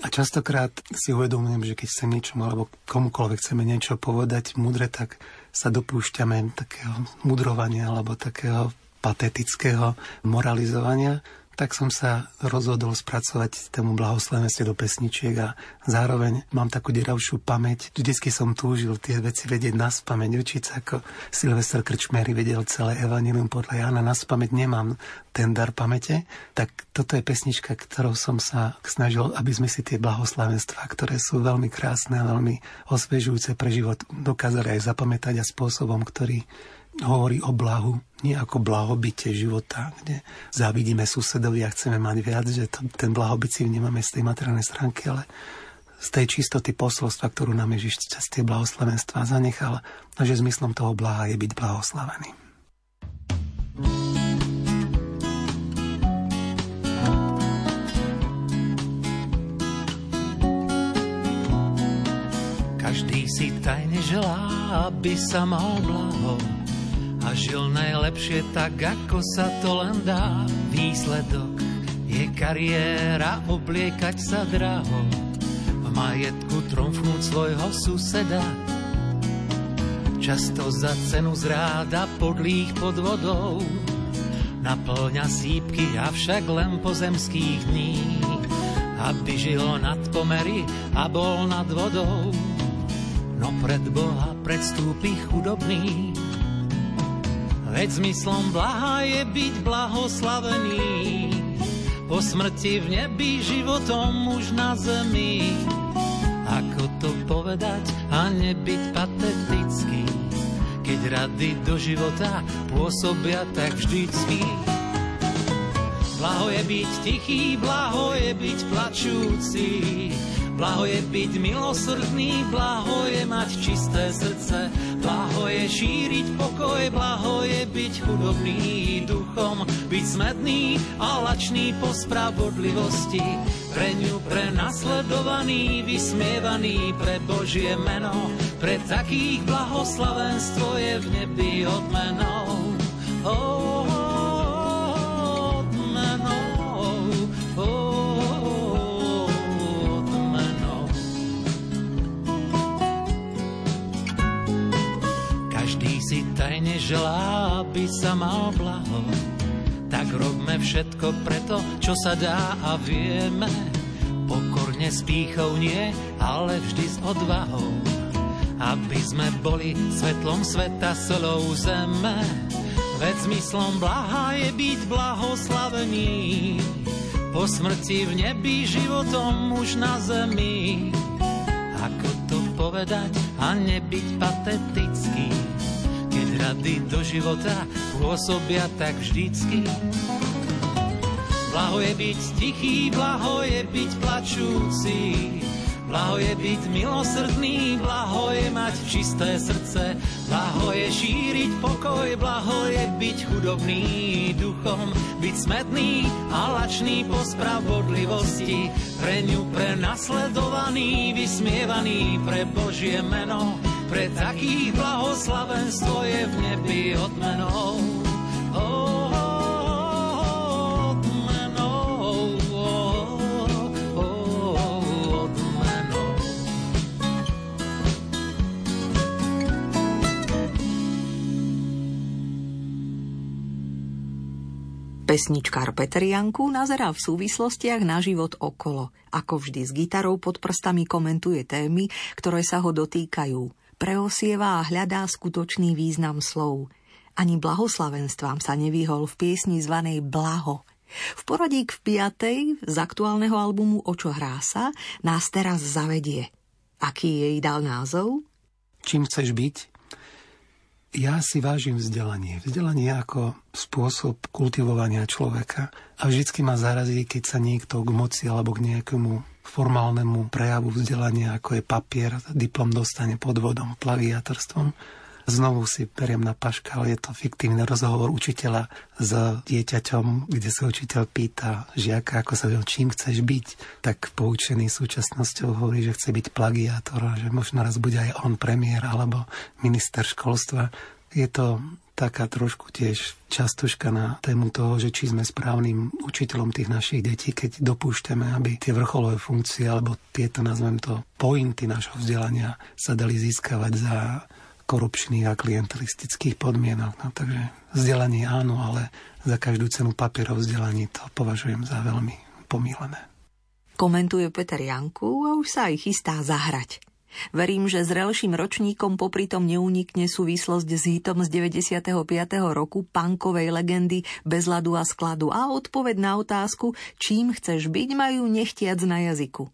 A častokrát si uvedomujem, že keď chcem niečomu alebo komukoľvek chceme niečo povedať mudre, tak sa dopúšťame takého mudrovania alebo takého patetického moralizovania tak som sa rozhodol spracovať tému blahoslavenstve do pesničiek a zároveň mám takú deravšiu pamäť. Vždycky som túžil tie veci vedieť na spameť, učiť sa ako Silvester Krčmery vedel celé evanilium podľa Jana na spameť. Nemám ten dar pamäte, tak toto je pesnička, ktorou som sa snažil, aby sme si tie blahoslavenstvá, ktoré sú veľmi krásne a veľmi osvežujúce pre život, dokázali aj zapamätať a spôsobom, ktorý hovorí o blahu, nie ako blahobite života, kde závidíme susedovi a chceme mať viac, že to, ten blahobyt si nemáme z tej materiálnej stránky, ale z tej čistoty posolstva, ktorú nám Ježiš cez tie blahoslavenstva zanechal, a že zmyslom toho blaha je byť blahoslavený. Každý si tajne želá, aby sa mal blaho a žil najlepšie tak, ako sa to len dá. Výsledok je kariéra, obliekať sa draho majetku tromfnúť svojho suseda. Často za cenu zráda podlých pod vodou naplňa sípky, avšak len pozemských dní, aby žil nad pomery a bol nad vodou. No pred Boha predstúpi chudobný, veď zmyslom blaha je byť blahoslavený. Po smrti v nebi životom už na zemi ako to povedať a nebyť patetický, keď rady do života pôsobia tak vždycky. Blaho je byť tichý, blaho je byť plačúci, Blaho je byť milosrdný, blaho je mať čisté srdce, blaho je šíriť pokoj, blaho je byť chudobný duchom, byť smedný a lačný po spravodlivosti, pre ňu prenasledovaný, vysmievaný pre Božie meno, pre takých blahoslavenstvo je v nebi odmenou. Oh, si tajne želá, aby sa mal blaho. Tak robme všetko preto, čo sa dá a vieme. Pokorne s pýchou nie, ale vždy s odvahou. Aby sme boli svetlom sveta, solou zeme. Veď zmyslom blaha je byť blahoslavený. Po smrti v nebi životom už na zemi. Ako to povedať a nebyť patetický? Rady do života pôsobia tak vždycky. Blaho je byť tichý, blaho je byť plačúci, Blaho je byť milosrdný, blaho je mať čisté srdce, blaho je šíriť pokoj, blaho je byť chudobný duchom, byť smedný a lačný po spravodlivosti, pre ňu prenasledovaný, vysmievaný pre Božie meno, pre takých blahoslavenstvo je v nebi odmenou. Oh, Pesničkár Peter Janku nazerá v súvislostiach na život okolo. Ako vždy s gitarou pod prstami komentuje témy, ktoré sa ho dotýkajú preosieva a hľadá skutočný význam slov. Ani blahoslavenstvám sa nevyhol v piesni zvanej Blaho. V poradí k v piatej z aktuálneho albumu Očo hrá sa nás teraz zavedie. Aký jej dal názov? Čím chceš byť? Ja si vážim vzdelanie. Vzdelanie ako spôsob kultivovania človeka a vždycky ma zarazí, keď sa niekto k moci alebo k nejakému formálnemu prejavu vzdelania, ako je papier, diplom dostane pod vodom, plagiatorstvom. Znovu si beriem na paška, ale je to fiktívny rozhovor učiteľa s dieťaťom, kde sa učiteľ pýta žiaka, ako sa čím chceš byť. Tak poučený súčasnosťou hovorí, že chce byť plagiátor a že možno raz bude aj on premiér alebo minister školstva. Je to taká trošku tiež častožka na tému toho, že či sme správnym učiteľom tých našich detí, keď dopúšťame, aby tie vrcholové funkcie alebo tieto, nazvem to, pointy našho vzdelania sa dali získavať za korupčných a klientelistických podmienok. No, takže vzdelanie áno, ale za každú cenu papierov vzdelaní to považujem za veľmi pomílené. Komentuje Peter Janku a už sa aj chystá zahrať. Verím, že s relším ročníkom popri tom neunikne súvislosť s hitom z 95. roku punkovej legendy Bez ľadu a skladu a odpoveď na otázku, čím chceš byť, majú nechtiac na jazyku.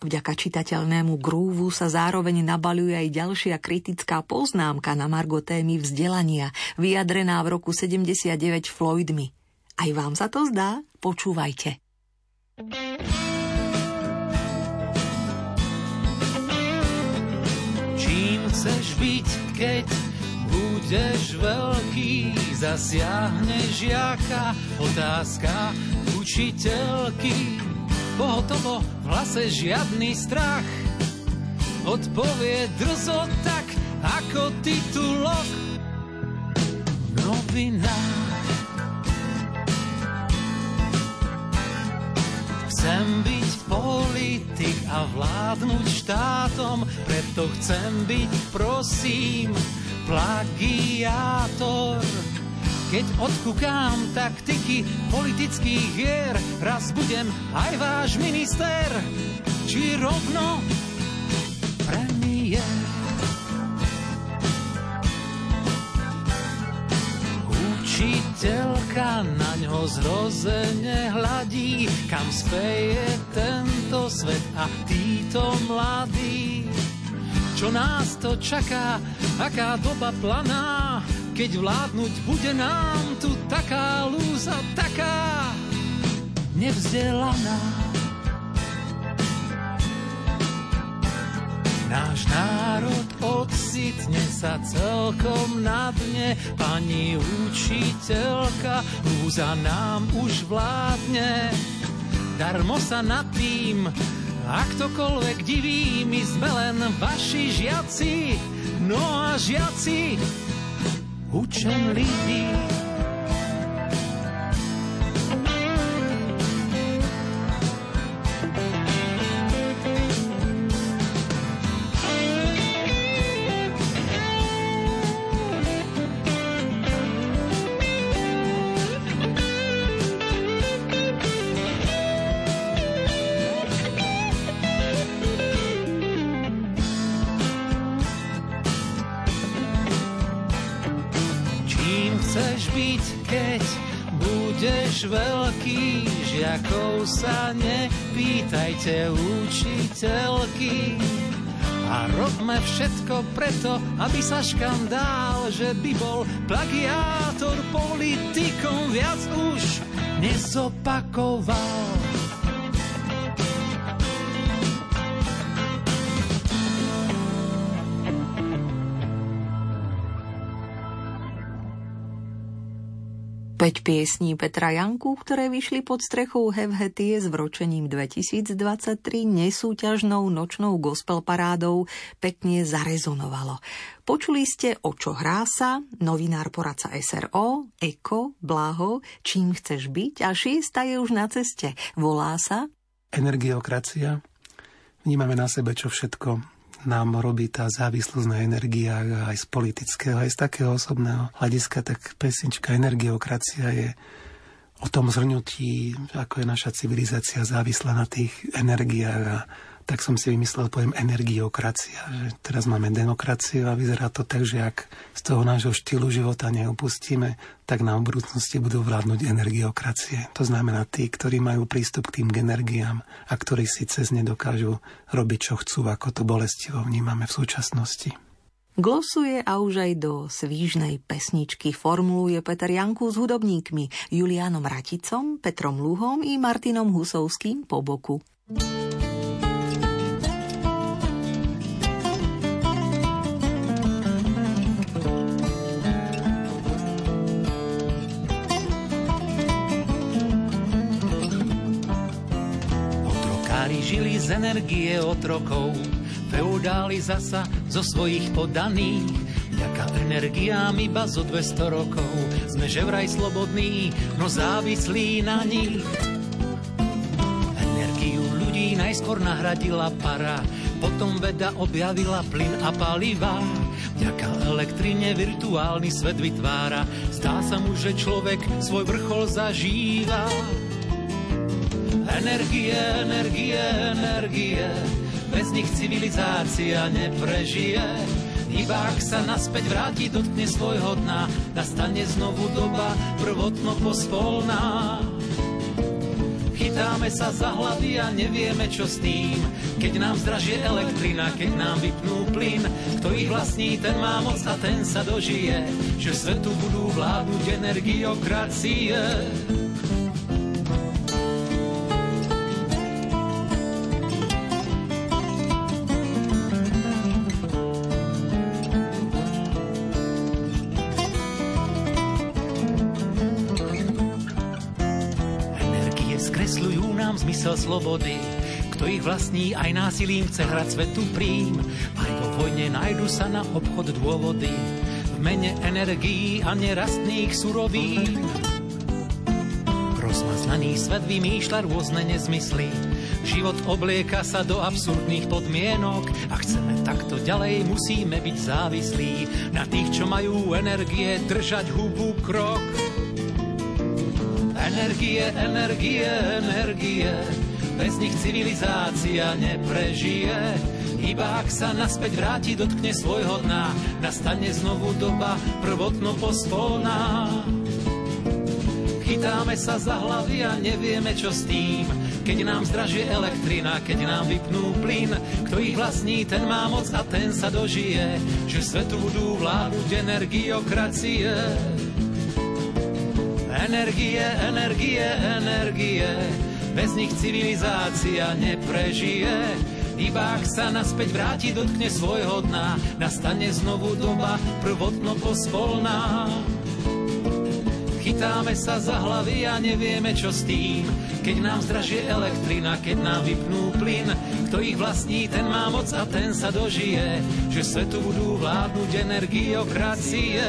Vďaka čitateľnému grúvu sa zároveň nabaluje aj ďalšia kritická poznámka na margo témy vzdelania, vyjadrená v roku 79 Floydmi. Aj vám sa to zdá? Počúvajte. Čím chceš byť, keď budeš veľký, zasiahne žiaka, otázka učiteľky pohotovo v hlase žiadny strach. Odpovie drzo tak, ako titulok novinách. Chcem byť politik a vládnuť štátom, preto chcem byť, prosím, plagiátor. Keď odkúkám taktiky politických hier, raz budem aj váš minister, či rovno Učiteľka na ňo zrozene hladí, kam speje tento svet a títo mladí. Čo nás to čaká, aká doba planá, keď vládnuť bude nám tu taká lúza, taká nevzdelaná. Náš národ ocitne sa celkom na dne, pani učiteľka, lúza nám už vládne. Darmo sa nad tým, ak ktokoľvek diví, my sme len vaši žiaci, no a žiaci učenliví. Sa nepýtajte učiteľky. A robme všetko preto, aby sa škandál, že by bol plagiátor politikom viac už nezopakoval. Peť piesní Petra Janku, ktoré vyšli pod strechou Hevhetie s vročením 2023 nesúťažnou nočnou gospel parádou pekne zarezonovalo. Počuli ste O čo hrá sa, novinár poradca SRO, Eko, Blaho, Čím chceš byť a šiesta je už na ceste. Volá sa Energiokracia. Vnímame na sebe, čo všetko nám robí tá závislosť na energiách aj z politického, aj z takého osobného hľadiska, tak pesnička Energiokracia je o tom zhrnutí, ako je naša civilizácia závislá na tých energiách a tak som si vymyslel pojem energiokracia, že teraz máme demokraciu a vyzerá to tak, že ak z toho nášho štýlu života neopustíme, tak nám v budúcnosti budú vládnuť energiokracie. To znamená tí, ktorí majú prístup k tým energiám a ktorí si cez ne dokážu robiť, čo chcú, ako to bolestivo vnímame v súčasnosti. Glosuje a už aj do svížnej pesničky formuluje Peter Janku s hudobníkmi Julianom Raticom, Petrom Luhom i Martinom Husovským po boku. žili z energie otrokov, feudáli zasa zo svojich podaných. Vďaka energiám iba zo 200 rokov sme že vraj slobodní, no závislí na nich. Energiu ľudí najskôr nahradila para, potom veda objavila plyn a paliva. Vďaka elektrine virtuálny svet vytvára, zdá sa mu, že človek svoj vrchol zažíva. Energie, energie, energie, bez nich civilizácia neprežije. Iba ak sa naspäť vráti, dotkne svojho dna, nastane znovu doba prvotno pospolná. Chytáme sa za hlavy a nevieme čo s tým. Keď nám zdražie elektrina, keď nám vypnú plyn, kto ich vlastní, ten má moc a ten sa dožije, že svetu budú vládnuť energiokracie. Zmysel slobody. Kto ich vlastní, aj násilím chce hrať svetu prím. Aj vo vojne nájdu sa na obchod dôvody. V mene energií a nerastných surovín. Rozmaznaný svet vymýšľa rôzne nezmysly. Život oblieka sa do absurdných podmienok a chceme takto ďalej, musíme byť závislí na tých, čo majú energie držať hubu krok. Energie, energie, energie, bez nich civilizácia neprežije. Iba ak sa naspäť vráti, dotkne svojho dna, nastane znovu doba prvotno postolná. Chytáme sa za hlavy a nevieme čo s tým, keď nám zdražie elektrina, keď nám vypnú plyn. Kto ich vlastní, ten má moc a ten sa dožije, že svetu budú vládnuť energiokracie. Energie, energie, energie, bez nich civilizácia neprežije. Iba ak sa naspäť vráti, dotkne svojho dna, nastane znovu doba prvotno pospolná. Chytáme sa za hlavy a nevieme čo s tým, keď nám zdražie elektrina, keď nám vypnú plyn. Kto ich vlastní, ten má moc a ten sa dožije, že svetu budú vládnuť energiokracie.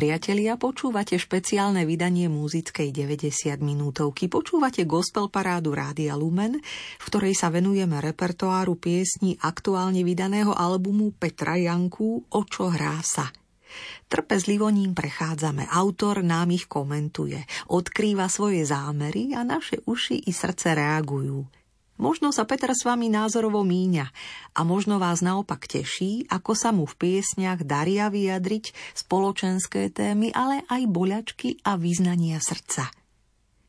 Priatelia, počúvate špeciálne vydanie múzickej 90 minútovky. Počúvate gospel parádu Rádia Lumen, v ktorej sa venujeme repertoáru piesní aktuálne vydaného albumu Petra Janku Očo hrá sa. Trpezlivo ním prechádzame. Autor nám ich komentuje, odkrýva svoje zámery a naše uši i srdce reagujú. Možno sa Peter s vami názorovo míňa a možno vás naopak teší, ako sa mu v piesniach daria vyjadriť spoločenské témy, ale aj boľačky a význania srdca.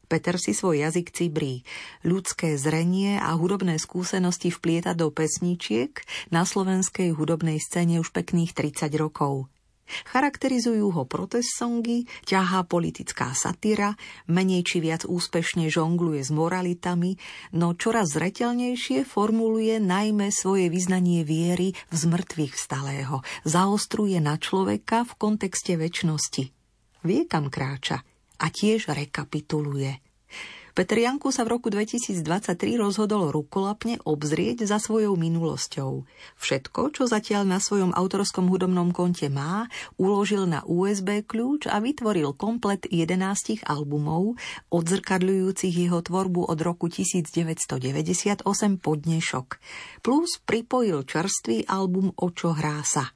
Peter si svoj jazyk cibrí. Ľudské zrenie a hudobné skúsenosti vplieta do pesničiek na slovenskej hudobnej scéne už pekných 30 rokov. Charakterizujú ho protest songy, ťahá politická satyra, menej či viac úspešne žongluje s moralitami, no čoraz zretelnejšie formuluje najmä svoje vyznanie viery v zmrtvých vstalého, zaostruje na človeka v kontexte väčšnosti. Vie, kam kráča. A tiež rekapituluje – Petr Janku sa v roku 2023 rozhodol rukolapne obzrieť za svojou minulosťou. Všetko, čo zatiaľ na svojom autorskom hudobnom konte má, uložil na USB kľúč a vytvoril komplet 11 albumov, odzrkadľujúcich jeho tvorbu od roku 1998 po dnešok. Plus pripojil čerstvý album Očo hrá sa.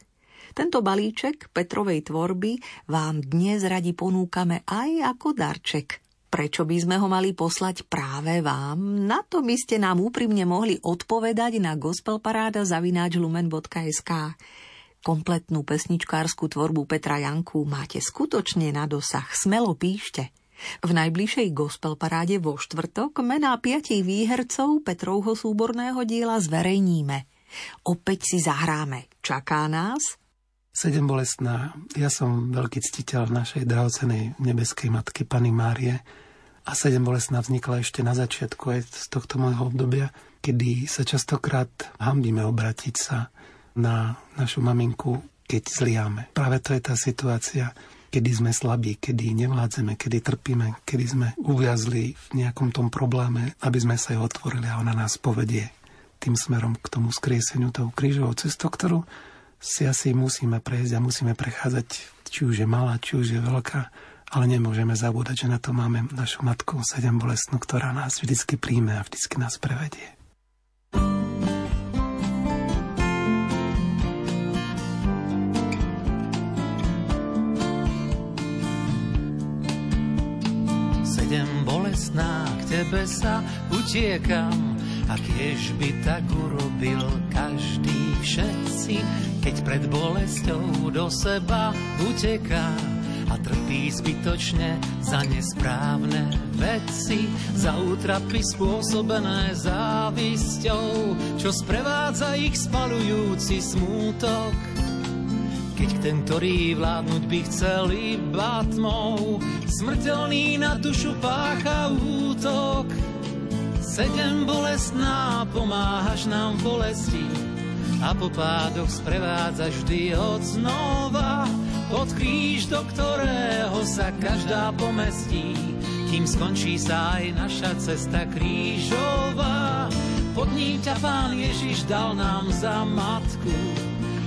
Tento balíček Petrovej tvorby vám dnes radi ponúkame aj ako darček – Prečo by sme ho mali poslať práve vám? Na to by ste nám úprimne mohli odpovedať na gospelparáda.lumen.sk Kompletnú pesničkárskú tvorbu Petra Janku máte skutočne na dosah. Smelo píšte. V najbližšej gospel vo štvrtok mená piatich výhercov Petrovho súborného diela zverejníme. Opäť si zahráme. Čaká nás Sedem bolestná. Ja som veľký ctiteľ našej drahocenej nebeskej matky Pany Márie, a sedem bolestná vznikla ešte na začiatku aj z tohto môjho obdobia, kedy sa častokrát hambíme obratiť sa na našu maminku, keď zliame. Práve to je tá situácia, kedy sme slabí, kedy nevládzeme, kedy trpíme, kedy sme uviazli v nejakom tom probléme, aby sme sa jej otvorili a ona nás povedie tým smerom k tomu skrieseniu, tou krížovou cestou, ktorú si asi musíme prejsť a musíme prechádzať, či už je malá, či už je veľká, ale nemôžeme zabúdať, že na to máme našu matku sedem bolestnú, ktorá nás vždycky príjme a vždycky nás prevedie. Sedem bolestná, k tebe sa utiekam, a tiež by tak urobil každý všetci, keď pred bolesťou do seba uteká a trpí zbytočne za nesprávne veci, za útrapy spôsobené závisťou, čo sprevádza ich spalujúci smútok. Keď ten, ktorý vládnuť by chcel iba tmou, smrteľný na dušu pácha útok. Sedem bolestná, pomáhaš nám v bolesti a po pádoch sprevádzaš vždy od znova pod kríž, do ktorého sa každá pomestí, kým skončí sa aj naša cesta krížová. Pod ním ťa Pán Ježiš dal nám za matku,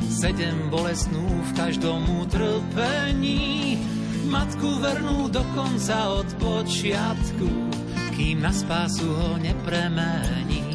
sedem bolestnú v každom utrpení, matku vernú do konca od počiatku, kým na spásu ho nepremení.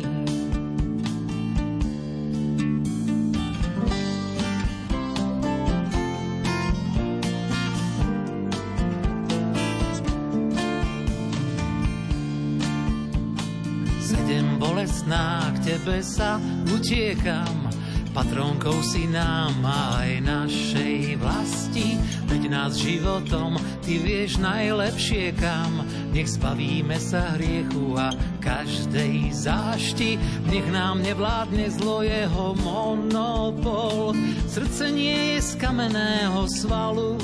Tebe sa utiekam, patronkou si nám aj našej vlasti. Veď nás životom ty vieš najlepšie kam, nech zbavíme sa hriechu a každej zášti. Nech nám nevládne zlo jeho monopol, srdce nie je z kamenného svalu,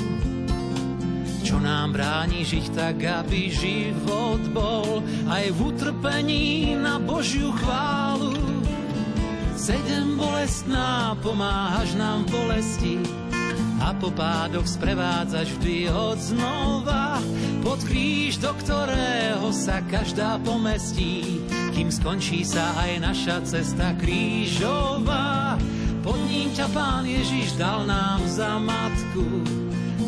čo nám bráni žiť tak, aby život bol aj v utrpení na Božiu chválu. Sedem bolestná, pomáhaš nám v bolesti. A po pádoch sprevádzaš vždy od znova. Pod kríž, do ktorého sa každá pomestí, kým skončí sa aj naša cesta krížová. Pod ním ťa Pán Ježiš dal nám za matku,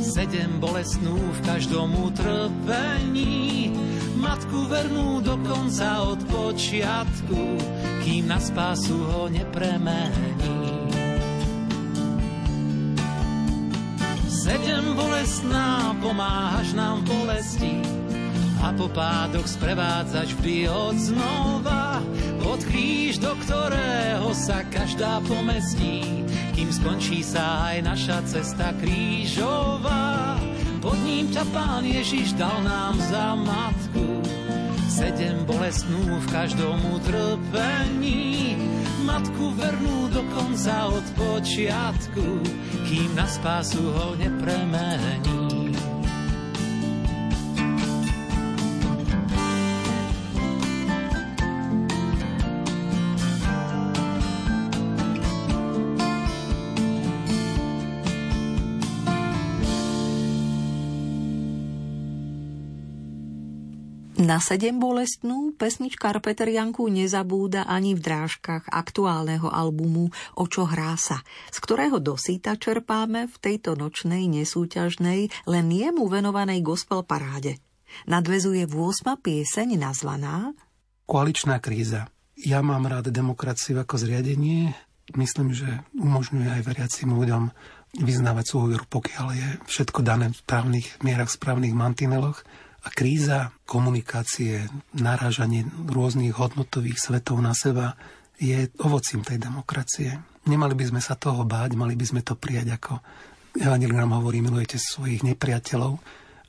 sedem bolestnú v každom utrpení, matku vernú do konca od počiatku, kým na spásu ho nepremení. Sedem bolestná, pomáhaš nám v bolesti a po pádoch sprevádzaš vždy od znova pod kríž, do ktorého sa každá pomestí, kým skončí sa aj naša cesta krížová. Pod ním ťa Pán Ježiš dal nám za matku, sedem bolestnú v každom utrpení. Matku vernú do konca od počiatku, kým na spásu ho nepremení. Na sedem bolestnú pesničkár Peter Janku nezabúda ani v drážkach aktuálneho albumu Očo hrá sa, z ktorého dosýta čerpáme v tejto nočnej nesúťažnej, len jemu venovanej gospel paráde. Nadvezuje 8. pieseň nazvaná Koaličná kríza. Ja mám rád demokraciu ako zriadenie. Myslím, že umožňuje aj veriacim ľuďom vyznávať svoju pokiaľ je všetko dané v správnych mierach, v správnych mantineloch a kríza komunikácie, narážanie rôznych hodnotových svetov na seba je ovocím tej demokracie. Nemali by sme sa toho báť, mali by sme to prijať ako Evangelium nám hovorí, milujete svojich nepriateľov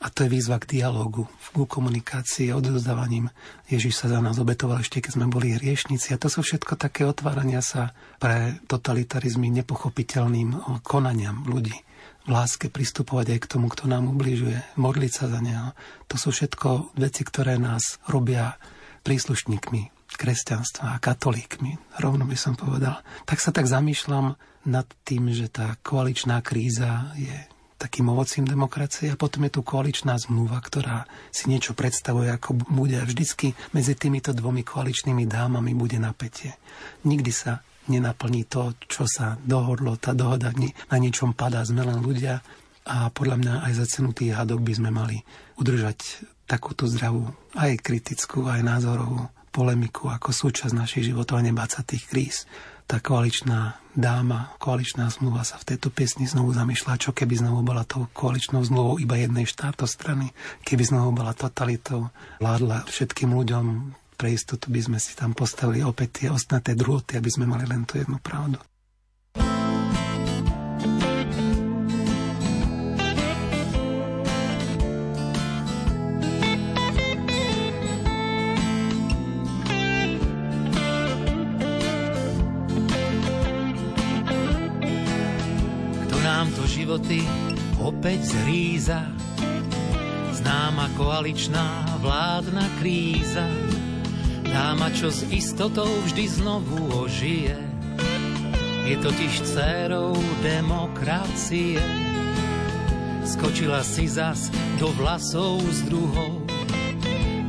a to je výzva k dialogu, k komunikácii, odozdávaním. Ježiš sa za nás obetoval ešte, keď sme boli hriešnici a to sú všetko také otvárania sa pre totalitarizmy nepochopiteľným konaniam ľudí v láske pristupovať aj k tomu, kto nám ubližuje, modliť sa za neho. To sú všetko veci, ktoré nás robia príslušníkmi kresťanstva a katolíkmi, rovno by som povedal. Tak sa tak zamýšľam nad tým, že tá koaličná kríza je takým ovocím demokracie a potom je tu koaličná zmluva, ktorá si niečo predstavuje, ako bude vždycky medzi týmito dvomi koaličnými dámami bude napätie. Nikdy sa nenaplní to, čo sa dohodlo. Tá dohoda na niečom padá, sme len ľudia a podľa mňa aj za cenu tých hadok by sme mali udržať takúto zdravú, aj kritickú, aj názorovú polemiku ako súčasť našich životov a nebáť sa tých kríz. tá koaličná dáma, koaličná zmluva sa v tejto piesni znovu zamýšľa, čo keby znovu bola tou koaličnou zmluvou iba jednej strany, keby znovu bola totalitou, vládla všetkým ľuďom, pre istotu by sme si tam postavili opäť tie ostnaté druhoty, aby sme mali len tú jednu pravdu. životy opäť zríza. Známa koaličná vládna kríza, dáma, čo s istotou vždy znovu ožije. Je totiž dcérou demokracie. Skočila si zas do vlasov s druhou,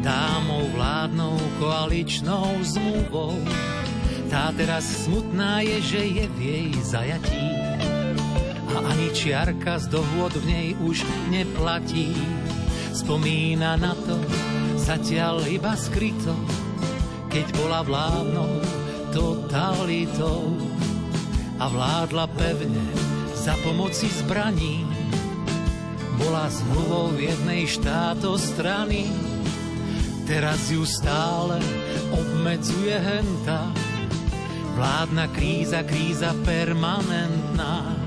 dámou vládnou koaličnou zmluvou. Tá teraz smutná je, že je v jej zajatí a ani čiarka z dohôd v nej už neplatí. Spomína na to zatiaľ iba skryto, keď bola vládnou totalitou a vládla pevne za pomoci zbraní. Bola zmluvou jednej štáto strany, teraz ju stále obmedzuje henta. Vládna kríza, kríza permanentná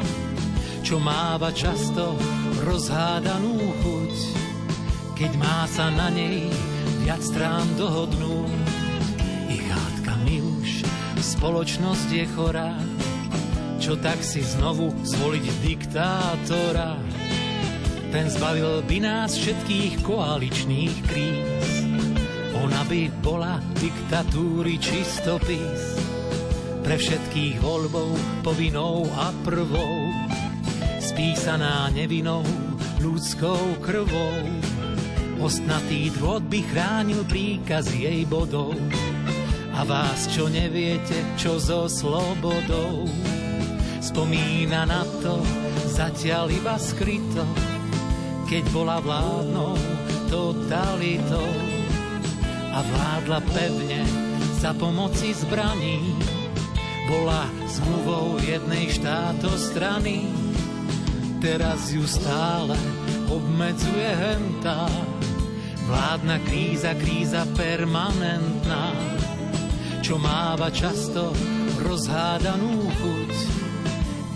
čo máva často rozhádanú chuť, keď má sa na nej viac strán dohodnú. Spoločnosť je chorá, čo tak si znovu zvoliť diktátora. Ten zbavil by nás všetkých koaličných kríz. Ona by bola diktatúry čistopis, pre všetkých voľbou povinnou a prvou spísaná nevinou ľudskou krvou. Ostnatý drôt by chránil príkaz jej bodov a vás, čo neviete, čo so slobodou. Spomína na to zatiaľ iba skryto, keď bola vládnou totalitou a vládla pevne za pomoci zbraní. Bola zmluvou jednej štáto strany teraz ju stále obmedzuje hentá. Vládna kríza, kríza permanentná, čo máva často rozhádanú chuť,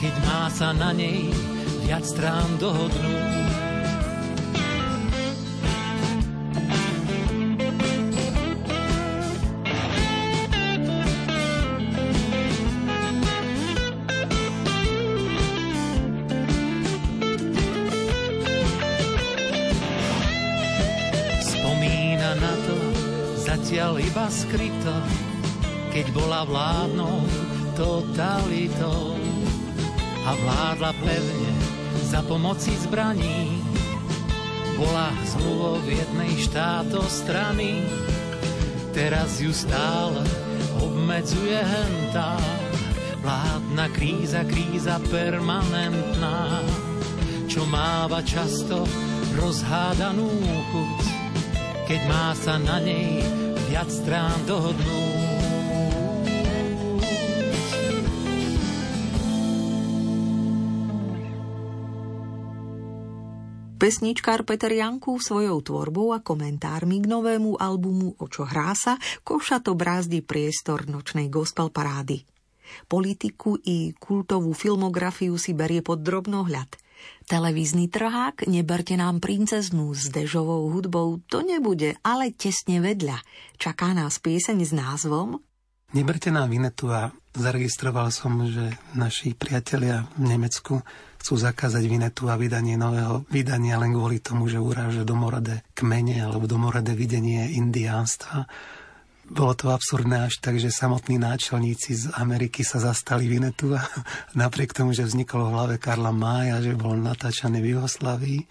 keď má sa na nej viac strán dohodnúť. iba skryto, keď bola vládnou totalitou a vládla pevne za pomoci zbraní. Bola zmluvou jednej štáto strany, teraz ju stále obmedzuje hentá. Vládna kríza, kríza permanentná, čo máva často rozhádanú chuť, keď má sa na nej viac strán dohodnú. Pesničkár Peter Janku svojou tvorbou a komentármi k novému albumu O čo hrá sa košato brázdi priestor nočnej gospel parády. Politiku i kultovú filmografiu si berie pod drobnohľad. Televízny trhák Neberte nám princeznú s dežovou hudbou to nebude, ale tesne vedľa. Čaká nás pieseň s názvom Neberte nám Vinetu a zaregistroval som, že naši priatelia v Nemecku chcú zakázať Vinetu a vydanie nového vydania len kvôli tomu, že uráže domorodé kmene alebo domorodé videnie indiánstva. Bolo to absurdné až tak, že samotní náčelníci z Ameriky sa zastali Vinetu a *laughs* napriek tomu, že vzniklo v hlave Karla Mája, že bol natáčaný v Jugoslavii,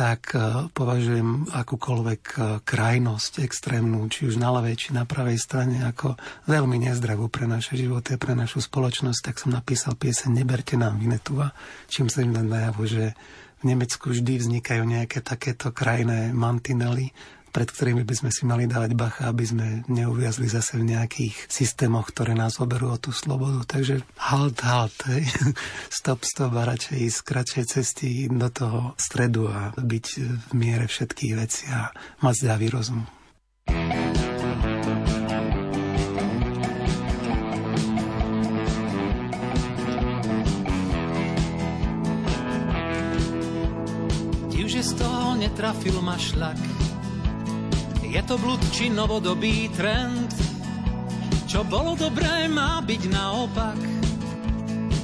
tak e, považujem akúkoľvek e, krajnosť extrémnu, či už na ľavej, či na pravej strane, ako veľmi nezdravú pre naše životy, pre našu spoločnosť, tak som napísal piesen Neberte nám Vinetu a čím sa im najavo, že v Nemecku vždy vznikajú nejaké takéto krajné mantinely, pred ktorými by sme si mali dávať bacha, aby sme neuviazli zase v nejakých systémoch, ktoré nás oberú o tú slobodu. Takže halt, halt, hej. *laughs* stop, stop a radšej ísť kratšej cesty do toho stredu a byť v miere všetkých vecí a mať zdravý rozum. že z toho netrafil ma šlak je to blud či novodobý trend? Čo bolo dobré, má byť naopak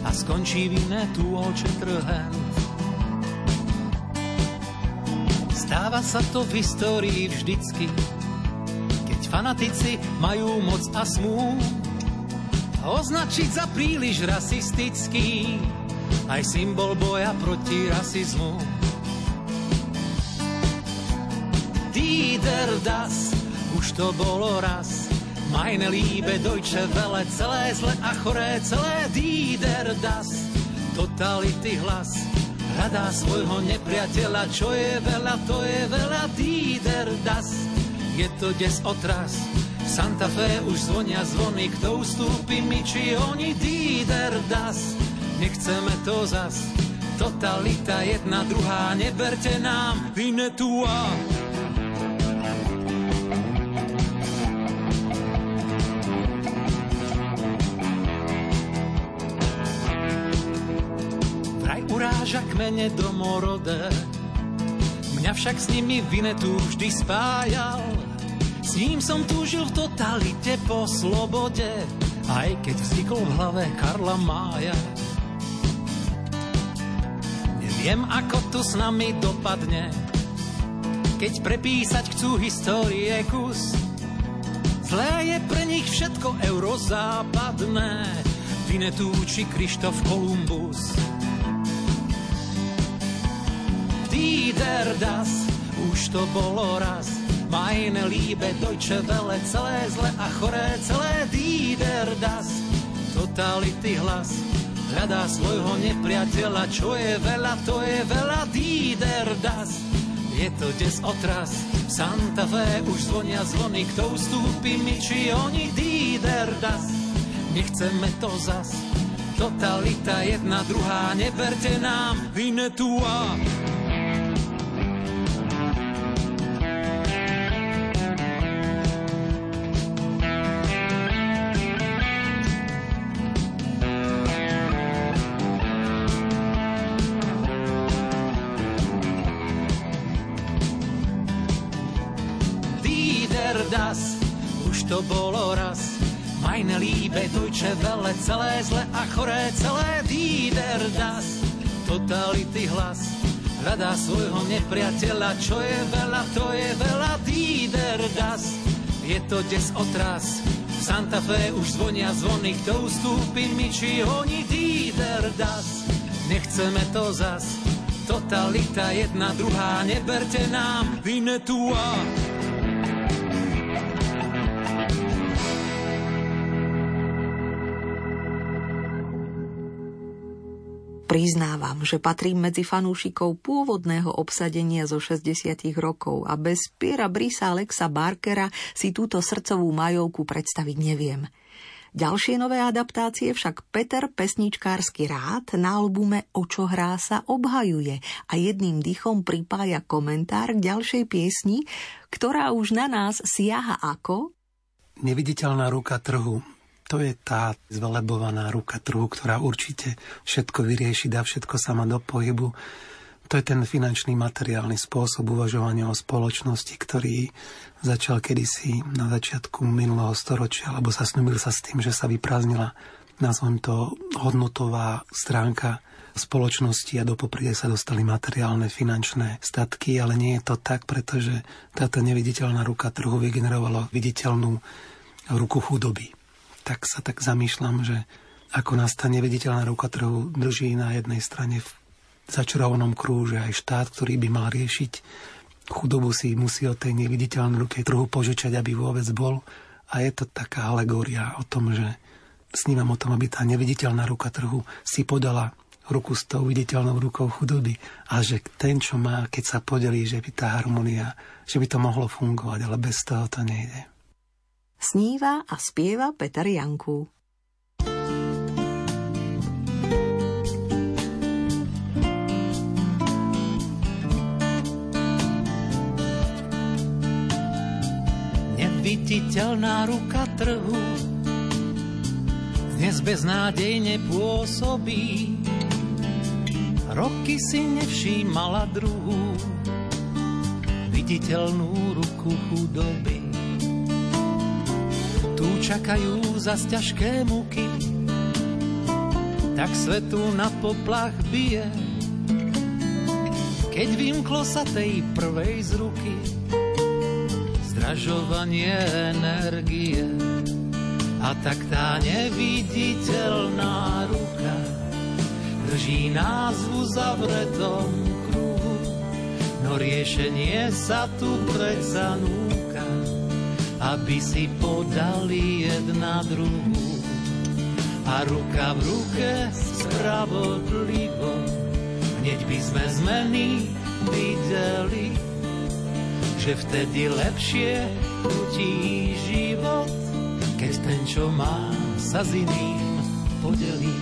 a skončí vine tu oče trhent. Stáva sa to v histórii vždycky, keď fanatici majú moc a smú označiť za príliš rasistický aj symbol boja proti rasizmu. Lieder das, už to bolo raz. Meine Liebe, Deutsche Welle, celé zle a choré, celé Lieder das. Totality hlas, hľadá svojho nepriateľa, čo je veľa, to je veľa Lieder das. Je to des otras, v Santa Fe už zvonia zvony, kto ustúpi mi, či oni Lieder das. Nechceme to zas, totalita jedna, druhá, neberte nám Vinetua. Uráža kmene domorodé. Mňa však s nimi Vinetu vždy spájal. S ním som túžil v totalite po slobode, aj keď vznikol v hlave Karla Mája. Neviem, ako to s nami dopadne, keď prepísať chcú histórie kus. Zlé je pre nich všetko eurozápadné, Vinetu či Krištof Kolumbus. Lieder das, už to bolo raz. Meine Liebe, Deutsche Welle, celé zle a choré, celé Lieder das. Totality hlas, hľadá svojho nepriateľa, čo je veľa, to je veľa Lieder das. Je to des otras, Santa Fe už zvonia zvony, kto ustúpi mi, či oni Lieder das. Nechceme to zas, totalita jedna, druhá, neberte nám Vinetua. to Welle, celé zle a choré, celé Lieder das. Totality hlas, hľadá svojho nepriateľa, čo je veľa, to je veľa Lieder das. Je to des otras, v Santa Fe už zvonia zvony, kto ustúpi mi, či oni Lieder das. Nechceme to zas, totalita jedna, druhá, neberte nám Vinetua. Priznávam, že patrím medzi fanúšikov pôvodného obsadenia zo 60 rokov a bez Piera Brisa Alexa Barkera si túto srdcovú majovku predstaviť neviem. Ďalšie nové adaptácie však Peter Pesničkársky rád na albume O čo hrá sa obhajuje a jedným dýchom pripája komentár k ďalšej piesni, ktorá už na nás siaha ako Neviditeľná ruka trhu to je tá zvelebovaná ruka trhu, ktorá určite všetko vyrieši, dá všetko sama do pohybu. To je ten finančný materiálny spôsob uvažovania o spoločnosti, ktorý začal kedysi na začiatku minulého storočia, alebo sa snúbil sa s tým, že sa vyprázdnila, nazvem to, hodnotová stránka spoločnosti a do popríde sa dostali materiálne finančné statky, ale nie je to tak, pretože táto neviditeľná ruka trhu vygenerovala viditeľnú ruku chudoby tak sa tak zamýšľam, že ako nás tá neviditeľná ruka trhu drží na jednej strane v začarovanom krúže aj štát, ktorý by mal riešiť chudobu si musí od tej neviditeľnej ruky trhu požičať, aby vôbec bol. A je to taká alegória o tom, že snívam o tom, aby tá neviditeľná ruka trhu si podala ruku s tou viditeľnou rukou chudoby a že ten, čo má, keď sa podelí, že by tá harmonia, že by to mohlo fungovať, ale bez toho to nejde. Sníva a spieva Peter Janku. Neviditeľná ruka trhu dnes beznádejne pôsobí. Roky si nevšímala druhú, viditeľnú ruku chudoby. Tu čakajú za ťažké muky, tak svetu na poplach bije. Keď vymklo sa tej prvej z ruky, zdražovanie energie a tak tá neviditeľná ruka drží nás v uzavretom kruhu. No riešenie sa tu predsa núka, aby si podali jedna druhú. A ruka v ruke spravodlivo, hneď by sme zmeny videli, že vtedy lepšie chutí život keď ten, čo má, sa s iným podelí.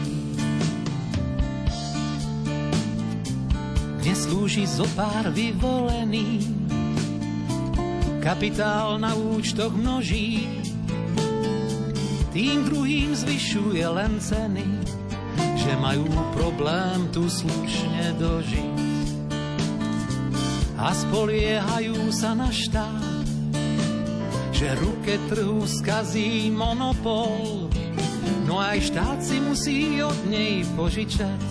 Dnes slúži zo pár vyvolený, kapitál na účtoch množí, tým druhým zvyšuje len ceny, že majú problém tu slušne dožiť. A spoliehajú sa na štát, že ruke trhu skazí monopol, no aj štát si musí od nej požičať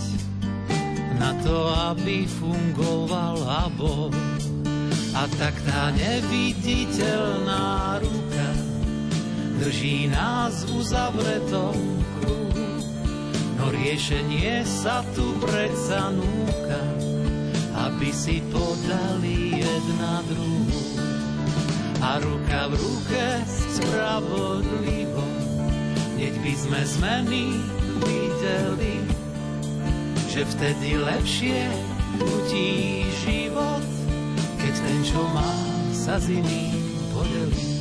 na to, aby fungoval a bol. A tak tá neviditeľná ruka drží nás v uzavretom kruhu, no riešenie sa tu predsa núka, aby si podali jedna druhú a ruka v ruke spravodlivo. Nech by sme zmeny videli, že vtedy lepšie chutí život, keď ten, čo má, sa s iným podelí.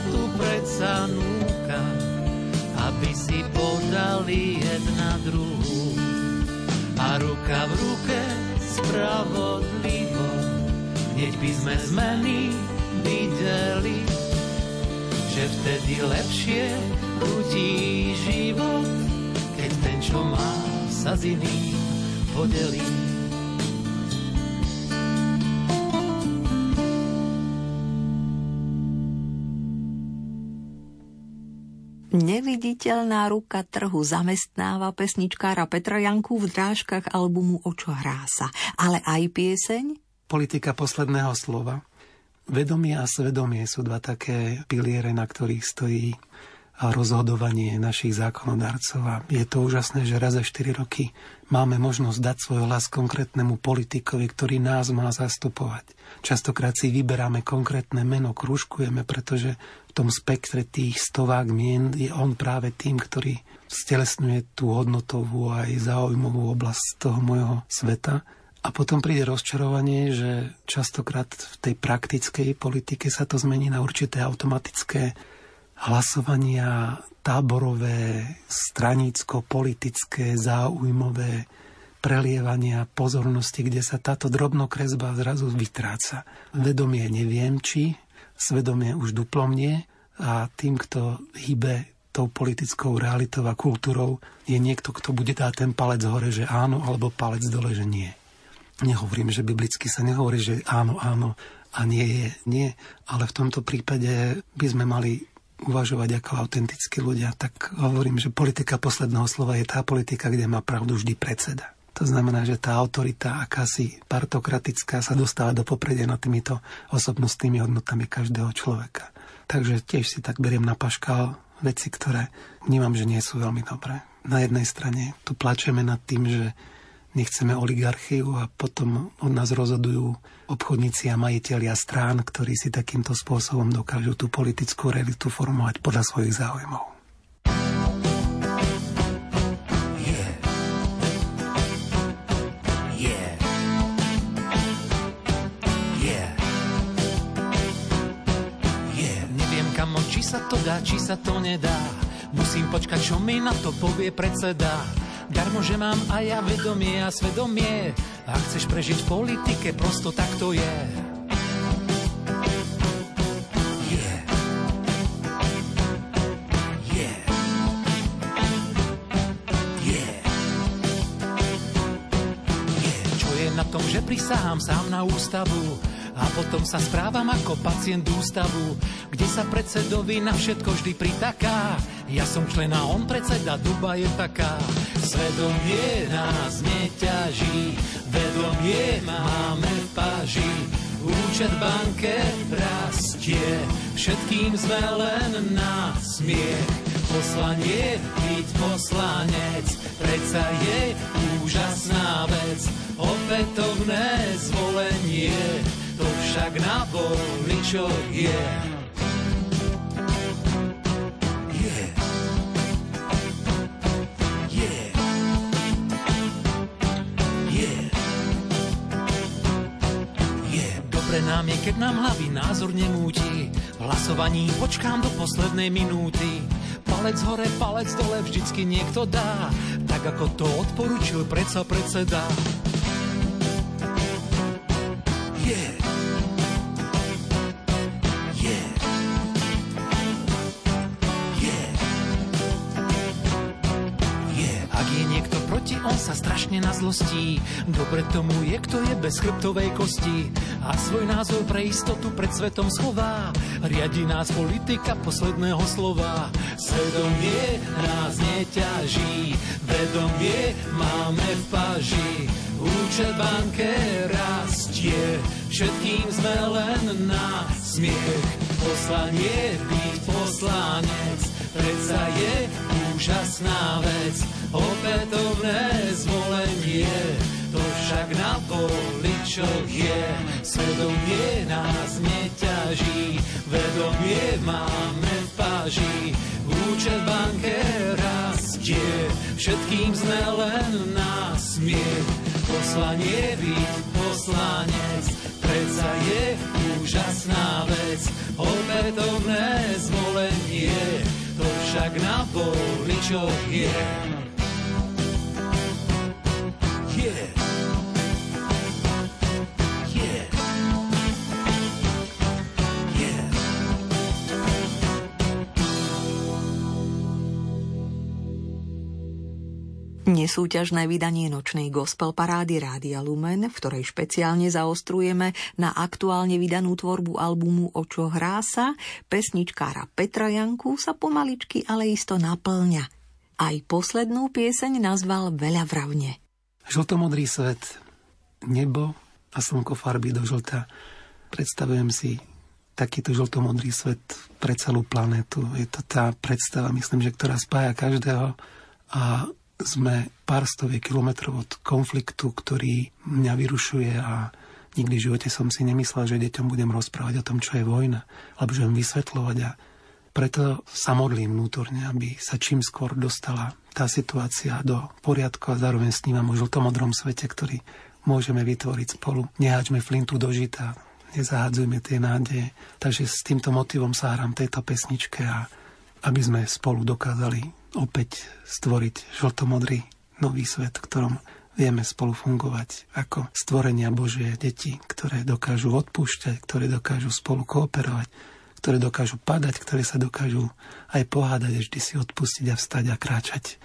Sa tu predsa núka, aby si podali jedna druhú. A ruka v ruke spravodlivo, hneď by sme zmeny videli, že vtedy lepšie chutí život, keď ten, čo má sa s iným podelí. Neviditeľná ruka trhu zamestnáva pesničkára Petra Janku v drážkach albumu Očo hrá sa, ale aj pieseň Politika posledného slova. Vedomie a svedomie sú dva také piliere, na ktorých stojí a rozhodovanie našich zákonodárcov. A je to úžasné, že raz za 4 roky máme možnosť dať svoj hlas konkrétnemu politikovi, ktorý nás má zastupovať. Častokrát si vyberáme konkrétne meno, kružkujeme, pretože v tom spektre tých stovák mien je on práve tým, ktorý stelesňuje tú hodnotovú aj záujmovú oblasť toho môjho sveta. A potom príde rozčarovanie, že častokrát v tej praktickej politike sa to zmení na určité automatické hlasovania táborové, stranícko-politické, záujmové prelievania pozornosti, kde sa táto drobnokresba zrazu vytráca. Vedomie neviem, či, svedomie už duplom nie a tým, kto hýbe tou politickou realitou a kultúrou, je niekto, kto bude dať ten palec hore, že áno, alebo palec dole, že nie. Nehovorím, že biblicky sa nehovorí, že áno, áno a nie je nie, ale v tomto prípade by sme mali uvažovať ako autentickí ľudia, tak hovorím, že politika posledného slova je tá politika, kde má pravdu vždy predseda. To znamená, že tá autorita akási partokratická sa dostáva do popredia nad týmito osobnostnými hodnotami každého človeka. Takže tiež si tak beriem na paškal veci, ktoré vnímam, že nie sú veľmi dobré. Na jednej strane tu plačeme nad tým, že nechceme oligarchiu a potom od nás rozhodujú obchodníci a majiteľia strán, ktorí si takýmto spôsobom dokážu tú politickú realitu formovať podľa svojich záujmov. sa to dá, či sa to nedá. Musím počkať, čo mi na to povie predseda. Darmo, že mám aj ja vedomie a svedomie. Ak chceš prežiť v politike, prosto tak to je. na tom, že prisahám sám na ústavu a potom sa správam ako pacient ústavu, kde sa predsedovi na všetko vždy pritaká. Ja som člen on predseda, duba je taká. Svedomie nás neťaží, vedomie máme v páži. Účet banke rastie, všetkým sme len na smiech. Poslanie byť poslanec, predsa je úžasná vec, opätovné zvolenie to však na voličoch je. Nám je, keď nám hlavy názor nemúti. V hlasovaní počkám do poslednej minúty. Palec hore, palec dole vždycky niekto dá. Tak ako to odporučil predsa predseda. Strašne na zlostí. Dobre tomu je, kto je bez chrbtovej kosti a svoj názor pre istotu pred svetom schová. Riadi nás politika posledného slova. Svedomie nás neťaží, vedomie máme v paži. Účet banke rastie, všetkým sme len na smiech. Poslanie byť poslanec, predsa je úžasná vec opätovné zvolenie, to však na voličoch je. Svedomie nás neťaží, vedomie máme v páži, účet banke rastie, všetkým sme len na smiech. Poslanie byť poslanec, predsa je úžasná vec, opätovné zvolenie, to však na voličoch je. Nesúťažné vydanie nočnej gospel parády Rádia Lumen, v ktorej špeciálne zaostrujeme na aktuálne vydanú tvorbu albumu O čo hrá sa, pesničkára Petra Janku sa pomaličky ale isto naplňa. Aj poslednú pieseň nazval Veľa vravne. Žltomodrý svet, nebo a slnko farby do žlta. Predstavujem si takýto žltomodrý svet pre celú planetu. Je to tá predstava, myslím, že ktorá spája každého a sme pár stoviek kilometrov od konfliktu, ktorý mňa vyrušuje a nikdy v živote som si nemyslel, že deťom budem rozprávať o tom, čo je vojna, alebo že vysvetľovať a preto sa modlím vnútorne, aby sa čím skôr dostala tá situácia do poriadku a zároveň snívam o žltomodrom svete, ktorý môžeme vytvoriť spolu. Nehačme flintu do žita, nezahadzujme tie nádeje. Takže s týmto motivom sa hrám tejto pesničke a aby sme spolu dokázali opäť stvoriť žltomodrý nový svet, v ktorom vieme spolu fungovať ako stvorenia Božie deti, ktoré dokážu odpúšťať, ktoré dokážu spolu kooperovať, ktoré dokážu padať, ktoré sa dokážu aj pohádať, vždy si odpustiť a vstať a kráčať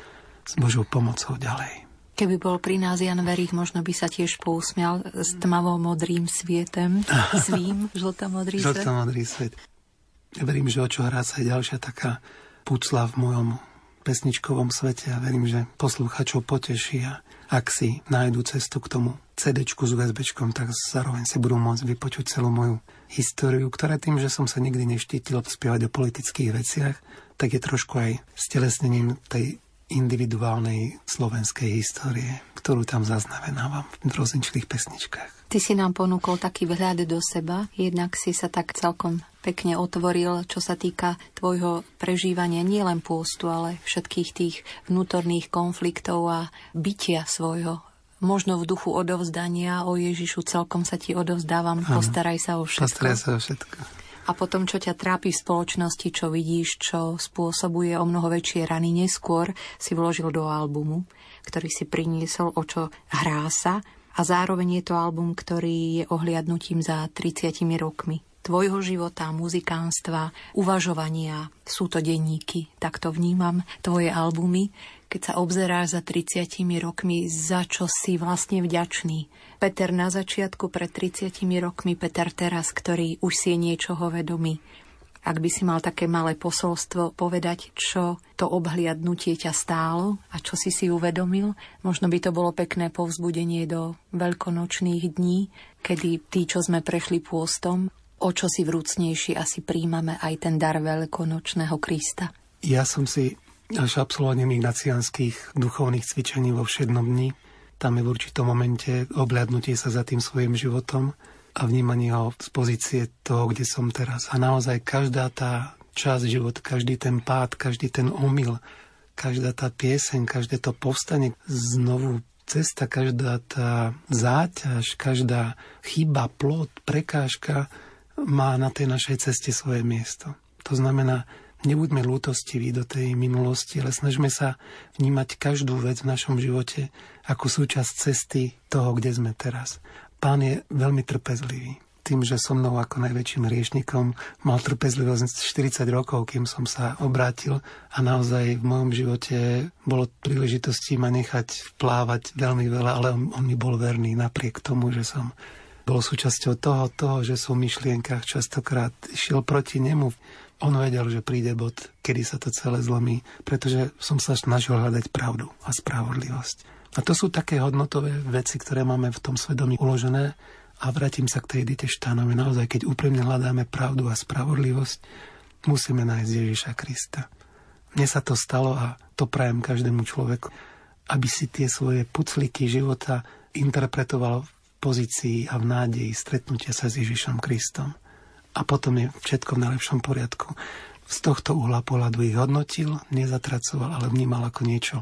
s Božou pomocou ďalej. Keby bol pri nás Jan Verich, možno by sa tiež pousmial s tmavo-modrým svietem, *laughs* svým žltomodrý svet. Žltomodrý svet. Ja verím, že o čo hrá sa je ďalšia taká pucla v mojom pesničkovom svete a verím, že posluchačov poteší a ak si nájdu cestu k tomu CD s USB, tak zároveň si budú môcť vypočuť celú moju históriu, ktorá tým, že som sa nikdy neštítil spievať o politických veciach, tak je trošku aj stelesnením tej individuálnej slovenskej histórie, ktorú tam zaznamenávam v rozličných pesničkách. Ty si nám ponúkol taký vhľad do seba, jednak si sa tak celkom pekne otvoril, čo sa týka tvojho prežívania nielen pôstu, ale všetkých tých vnútorných konfliktov a bytia svojho. Možno v duchu odovzdania o Ježišu celkom sa ti odovzdávam, ano, postaraj sa o všetko. Postaraj sa o všetko. A potom, čo ťa trápi v spoločnosti, čo vidíš, čo spôsobuje o mnoho väčšie rany neskôr, si vložil do albumu, ktorý si priniesol, o čo hrá sa. A zároveň je to album, ktorý je ohliadnutím za 30 rokmi tvojho života, muzikánstva, uvažovania. Sú to denníky, tak to vnímam, tvoje albumy. Keď sa obzeráš za 30 rokmi, za čo si vlastne vďačný. Peter na začiatku pred 30 rokmi, Peter teraz, ktorý už si je niečoho vedomý. Ak by si mal také malé posolstvo povedať, čo to obhliadnutie ťa stálo a čo si si uvedomil, možno by to bolo pekné povzbudenie do veľkonočných dní, kedy tí, čo sme prešli pôstom, o čo si vrúcnejší asi príjmame aj ten dar veľkonočného Krista. Ja som si až absolvovaním ignacianských duchovných cvičení vo všednom dni. Tam je v určitom momente obľadnutie sa za tým svojim životom a vnímanie ho z pozície toho, kde som teraz. A naozaj každá tá časť života, každý ten pád, každý ten omyl, každá tá pieseň, každé to povstanie znovu cesta, každá tá záťaž, každá chyba, plot, prekážka má na tej našej ceste svoje miesto. To znamená, nebuďme lútostiví do tej minulosti, ale snažme sa vnímať každú vec v našom živote ako súčasť cesty toho, kde sme teraz. Pán je veľmi trpezlivý. Tým, že so mnou ako najväčším riešnikom mal trpezlivosť 40 rokov, kým som sa obrátil a naozaj v mojom živote bolo príležitosti ma nechať vplávať veľmi veľa, ale on, on mi bol verný napriek tomu, že som bol súčasťou toho, toho, že som v myšlienkach častokrát šiel proti nemu. On vedel, že príde bod, kedy sa to celé zlomí, pretože som sa snažil hľadať pravdu a spravodlivosť. A to sú také hodnotové veci, ktoré máme v tom svedomí uložené a vrátim sa k tej Edite Štánovi. Naozaj, keď úprimne hľadáme pravdu a spravodlivosť, musíme nájsť Ježiša Krista. Mne sa to stalo a to prajem každému človeku, aby si tie svoje pucliky života interpretoval pozícii a v nádeji stretnutia sa s Ježišom Kristom. A potom je všetko v najlepšom poriadku. Z tohto uhla pohľadu ich hodnotil, nezatracoval, ale vnímal ako niečo,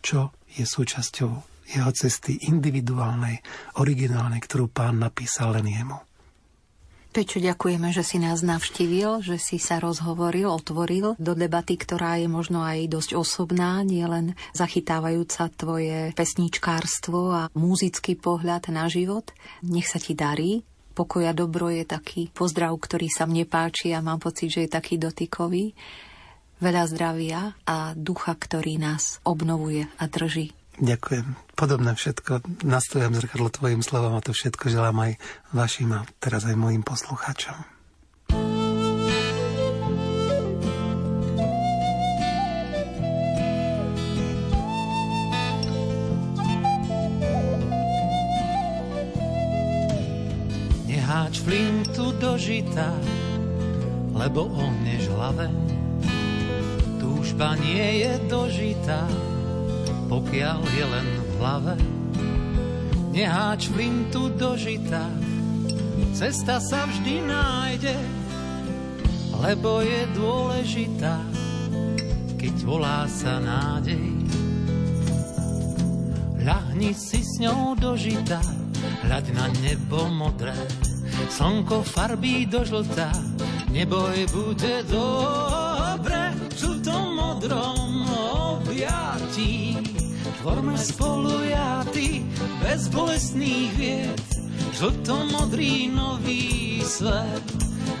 čo je súčasťou jeho cesty individuálnej, originálnej, ktorú pán napísal len jemu. Peťo, ďakujeme, že si nás navštívil, že si sa rozhovoril, otvoril do debaty, ktorá je možno aj dosť osobná, nielen zachytávajúca tvoje pesničkárstvo a muzický pohľad na život. Nech sa ti darí. Pokoja dobro je taký pozdrav, ktorý sa mne páči a mám pocit, že je taký dotykový. Veľa zdravia a ducha, ktorý nás obnovuje a drží. Ďakujem. Podobné všetko. Nastavím zrkadlo tvojim slovom a to všetko želám aj vašim a teraz aj mojim poslucháčom. Neháč flintu do žita, lebo ohneš hlave. Túžba nie je dožitá, pokiaľ je len v hlave. Neháč flintu do žita, cesta sa vždy nájde, lebo je dôležitá, keď volá sa nádej. Ľahni si s ňou do žita, hľaď na nebo modré, slnko farbí do žltá, neboj, bude dobre, žltom modrom objatí. Tvorme spolu ja ty, bez bolestných vied, žlto-modrý nový svet.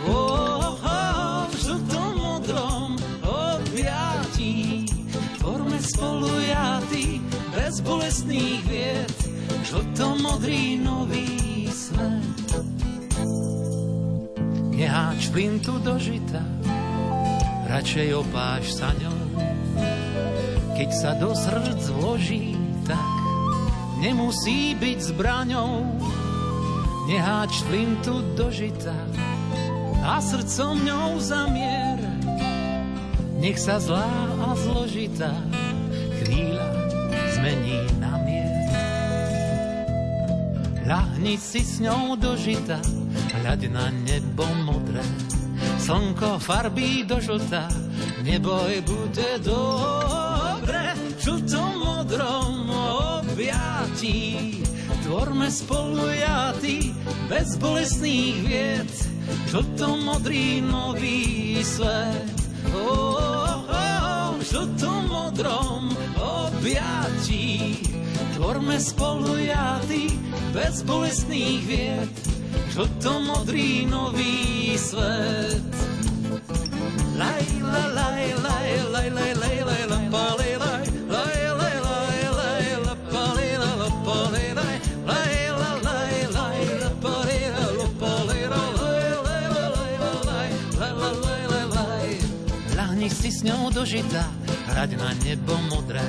Oh, oh, v žlto-modrom objatí, tvorme spolu ja ty, bez bolestných vied, žlto-modrý nový svet. Neháč plintu do žita, radšej opáš sa ňou, keď sa do srdc vloží, tak nemusí byť zbraňou. Neháč flintu do žita a srdcom ňou zamier. Nech sa zlá a zložitá chvíľa zmení na mier. Ľahni si s ňou do žita, hľaď na nebo modré. Slnko farbí do žlta, neboj, bude modré v modrom objatí. Tvorme spolu ja ty bez bolestných vied, žltom modrý nový svet. Oh, oh, oh, v žltom modrom objatí. Tvorme spolu ja ty bez bolestných vied, žltom modrý nový svet. Laj, la, laj, laj, laj, laj, laj. Ňou dožitá, hrať na nebo modré,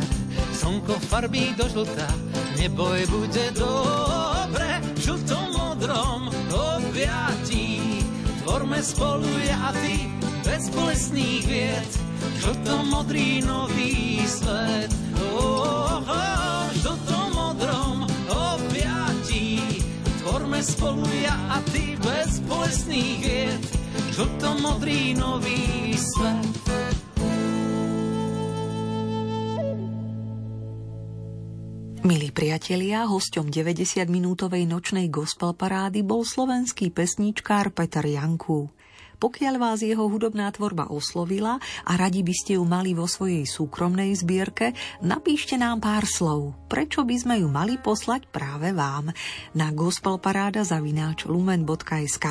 slnko farbí do žlta, neboj bude dobre, v žltom modrom objatí. Tvorme spolu jaty, bez bolestných vied, žltom modrý nový svet. Oh, oh, žltom modrom objatí, tvorme spolu jaty, bez bolestných vied, žltom modrý nový svet. Milí priatelia, hosťom 90-minútovej nočnej gospel parády bol slovenský pesničkár Peter Janku. Pokiaľ vás jeho hudobná tvorba oslovila a radi by ste ju mali vo svojej súkromnej zbierke, napíšte nám pár slov. Prečo by sme ju mali poslať práve vám na gospelparáda.lumen.sk.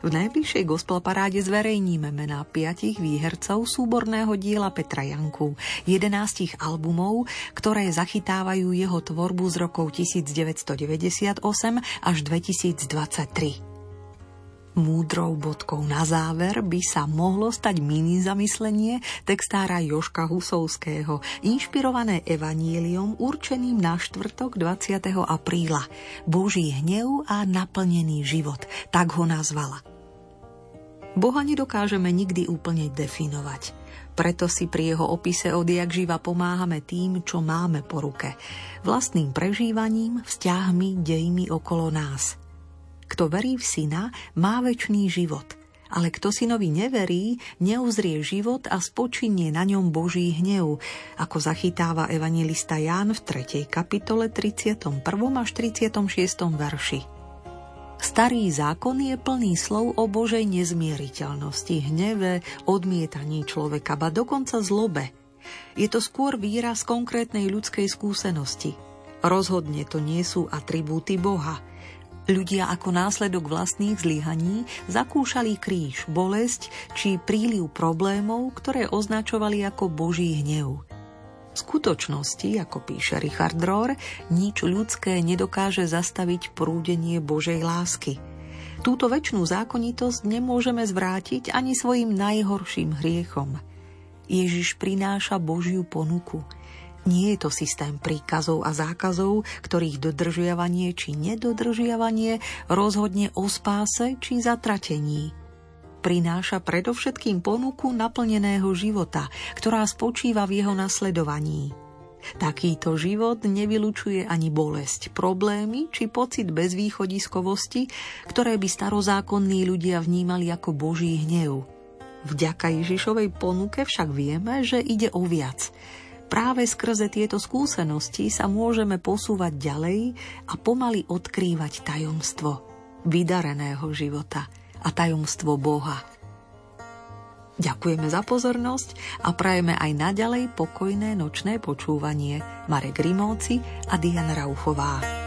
V najbližšej gospel paráde zverejníme mená piatich výhercov súborného diela Petra Janku, 11 albumov, ktoré zachytávajú jeho tvorbu z rokov 1998 až 2023. Múdrou bodkou na záver by sa mohlo stať mini zamyslenie textára Joška Husovského, inšpirované evaníliom určeným na štvrtok 20. apríla. Boží hnev a naplnený život, tak ho nazvala. Boha nedokážeme nikdy úplne definovať. Preto si pri jeho opise odjak živa pomáhame tým, čo máme po ruke. Vlastným prežívaním, vzťahmi, dejmi okolo nás. Kto verí v syna, má väčší život. Ale kto synovi neverí, neuzrie život a spočinie na ňom Boží hnev, ako zachytáva evangelista Ján v 3. kapitole 31. až 36. verši. Starý zákon je plný slov o Božej nezmieriteľnosti, hneve, odmietaní človeka, ba dokonca zlobe. Je to skôr výraz konkrétnej ľudskej skúsenosti. Rozhodne to nie sú atribúty Boha. Ľudia ako následok vlastných zlyhaní zakúšali kríž, bolesť či príliv problémov, ktoré označovali ako Boží hnev. V skutočnosti, ako píše Richard Rohr, nič ľudské nedokáže zastaviť prúdenie Božej lásky. Túto väčšnú zákonitosť nemôžeme zvrátiť ani svojim najhorším hriechom. Ježiš prináša Božiu ponuku. Nie je to systém príkazov a zákazov, ktorých dodržiavanie či nedodržiavanie rozhodne o spáse či zatratení – prináša predovšetkým ponuku naplneného života, ktorá spočíva v jeho nasledovaní. Takýto život nevylučuje ani bolesť, problémy či pocit bezvýchodiskovosti, ktoré by starozákonní ľudia vnímali ako Boží hnev. Vďaka Ježišovej ponuke však vieme, že ide o viac. Práve skrze tieto skúsenosti sa môžeme posúvať ďalej a pomaly odkrývať tajomstvo vydareného života – a tajomstvo Boha. Ďakujeme za pozornosť a prajeme aj naďalej pokojné nočné počúvanie Marek Rimóci a Diana Rauchová.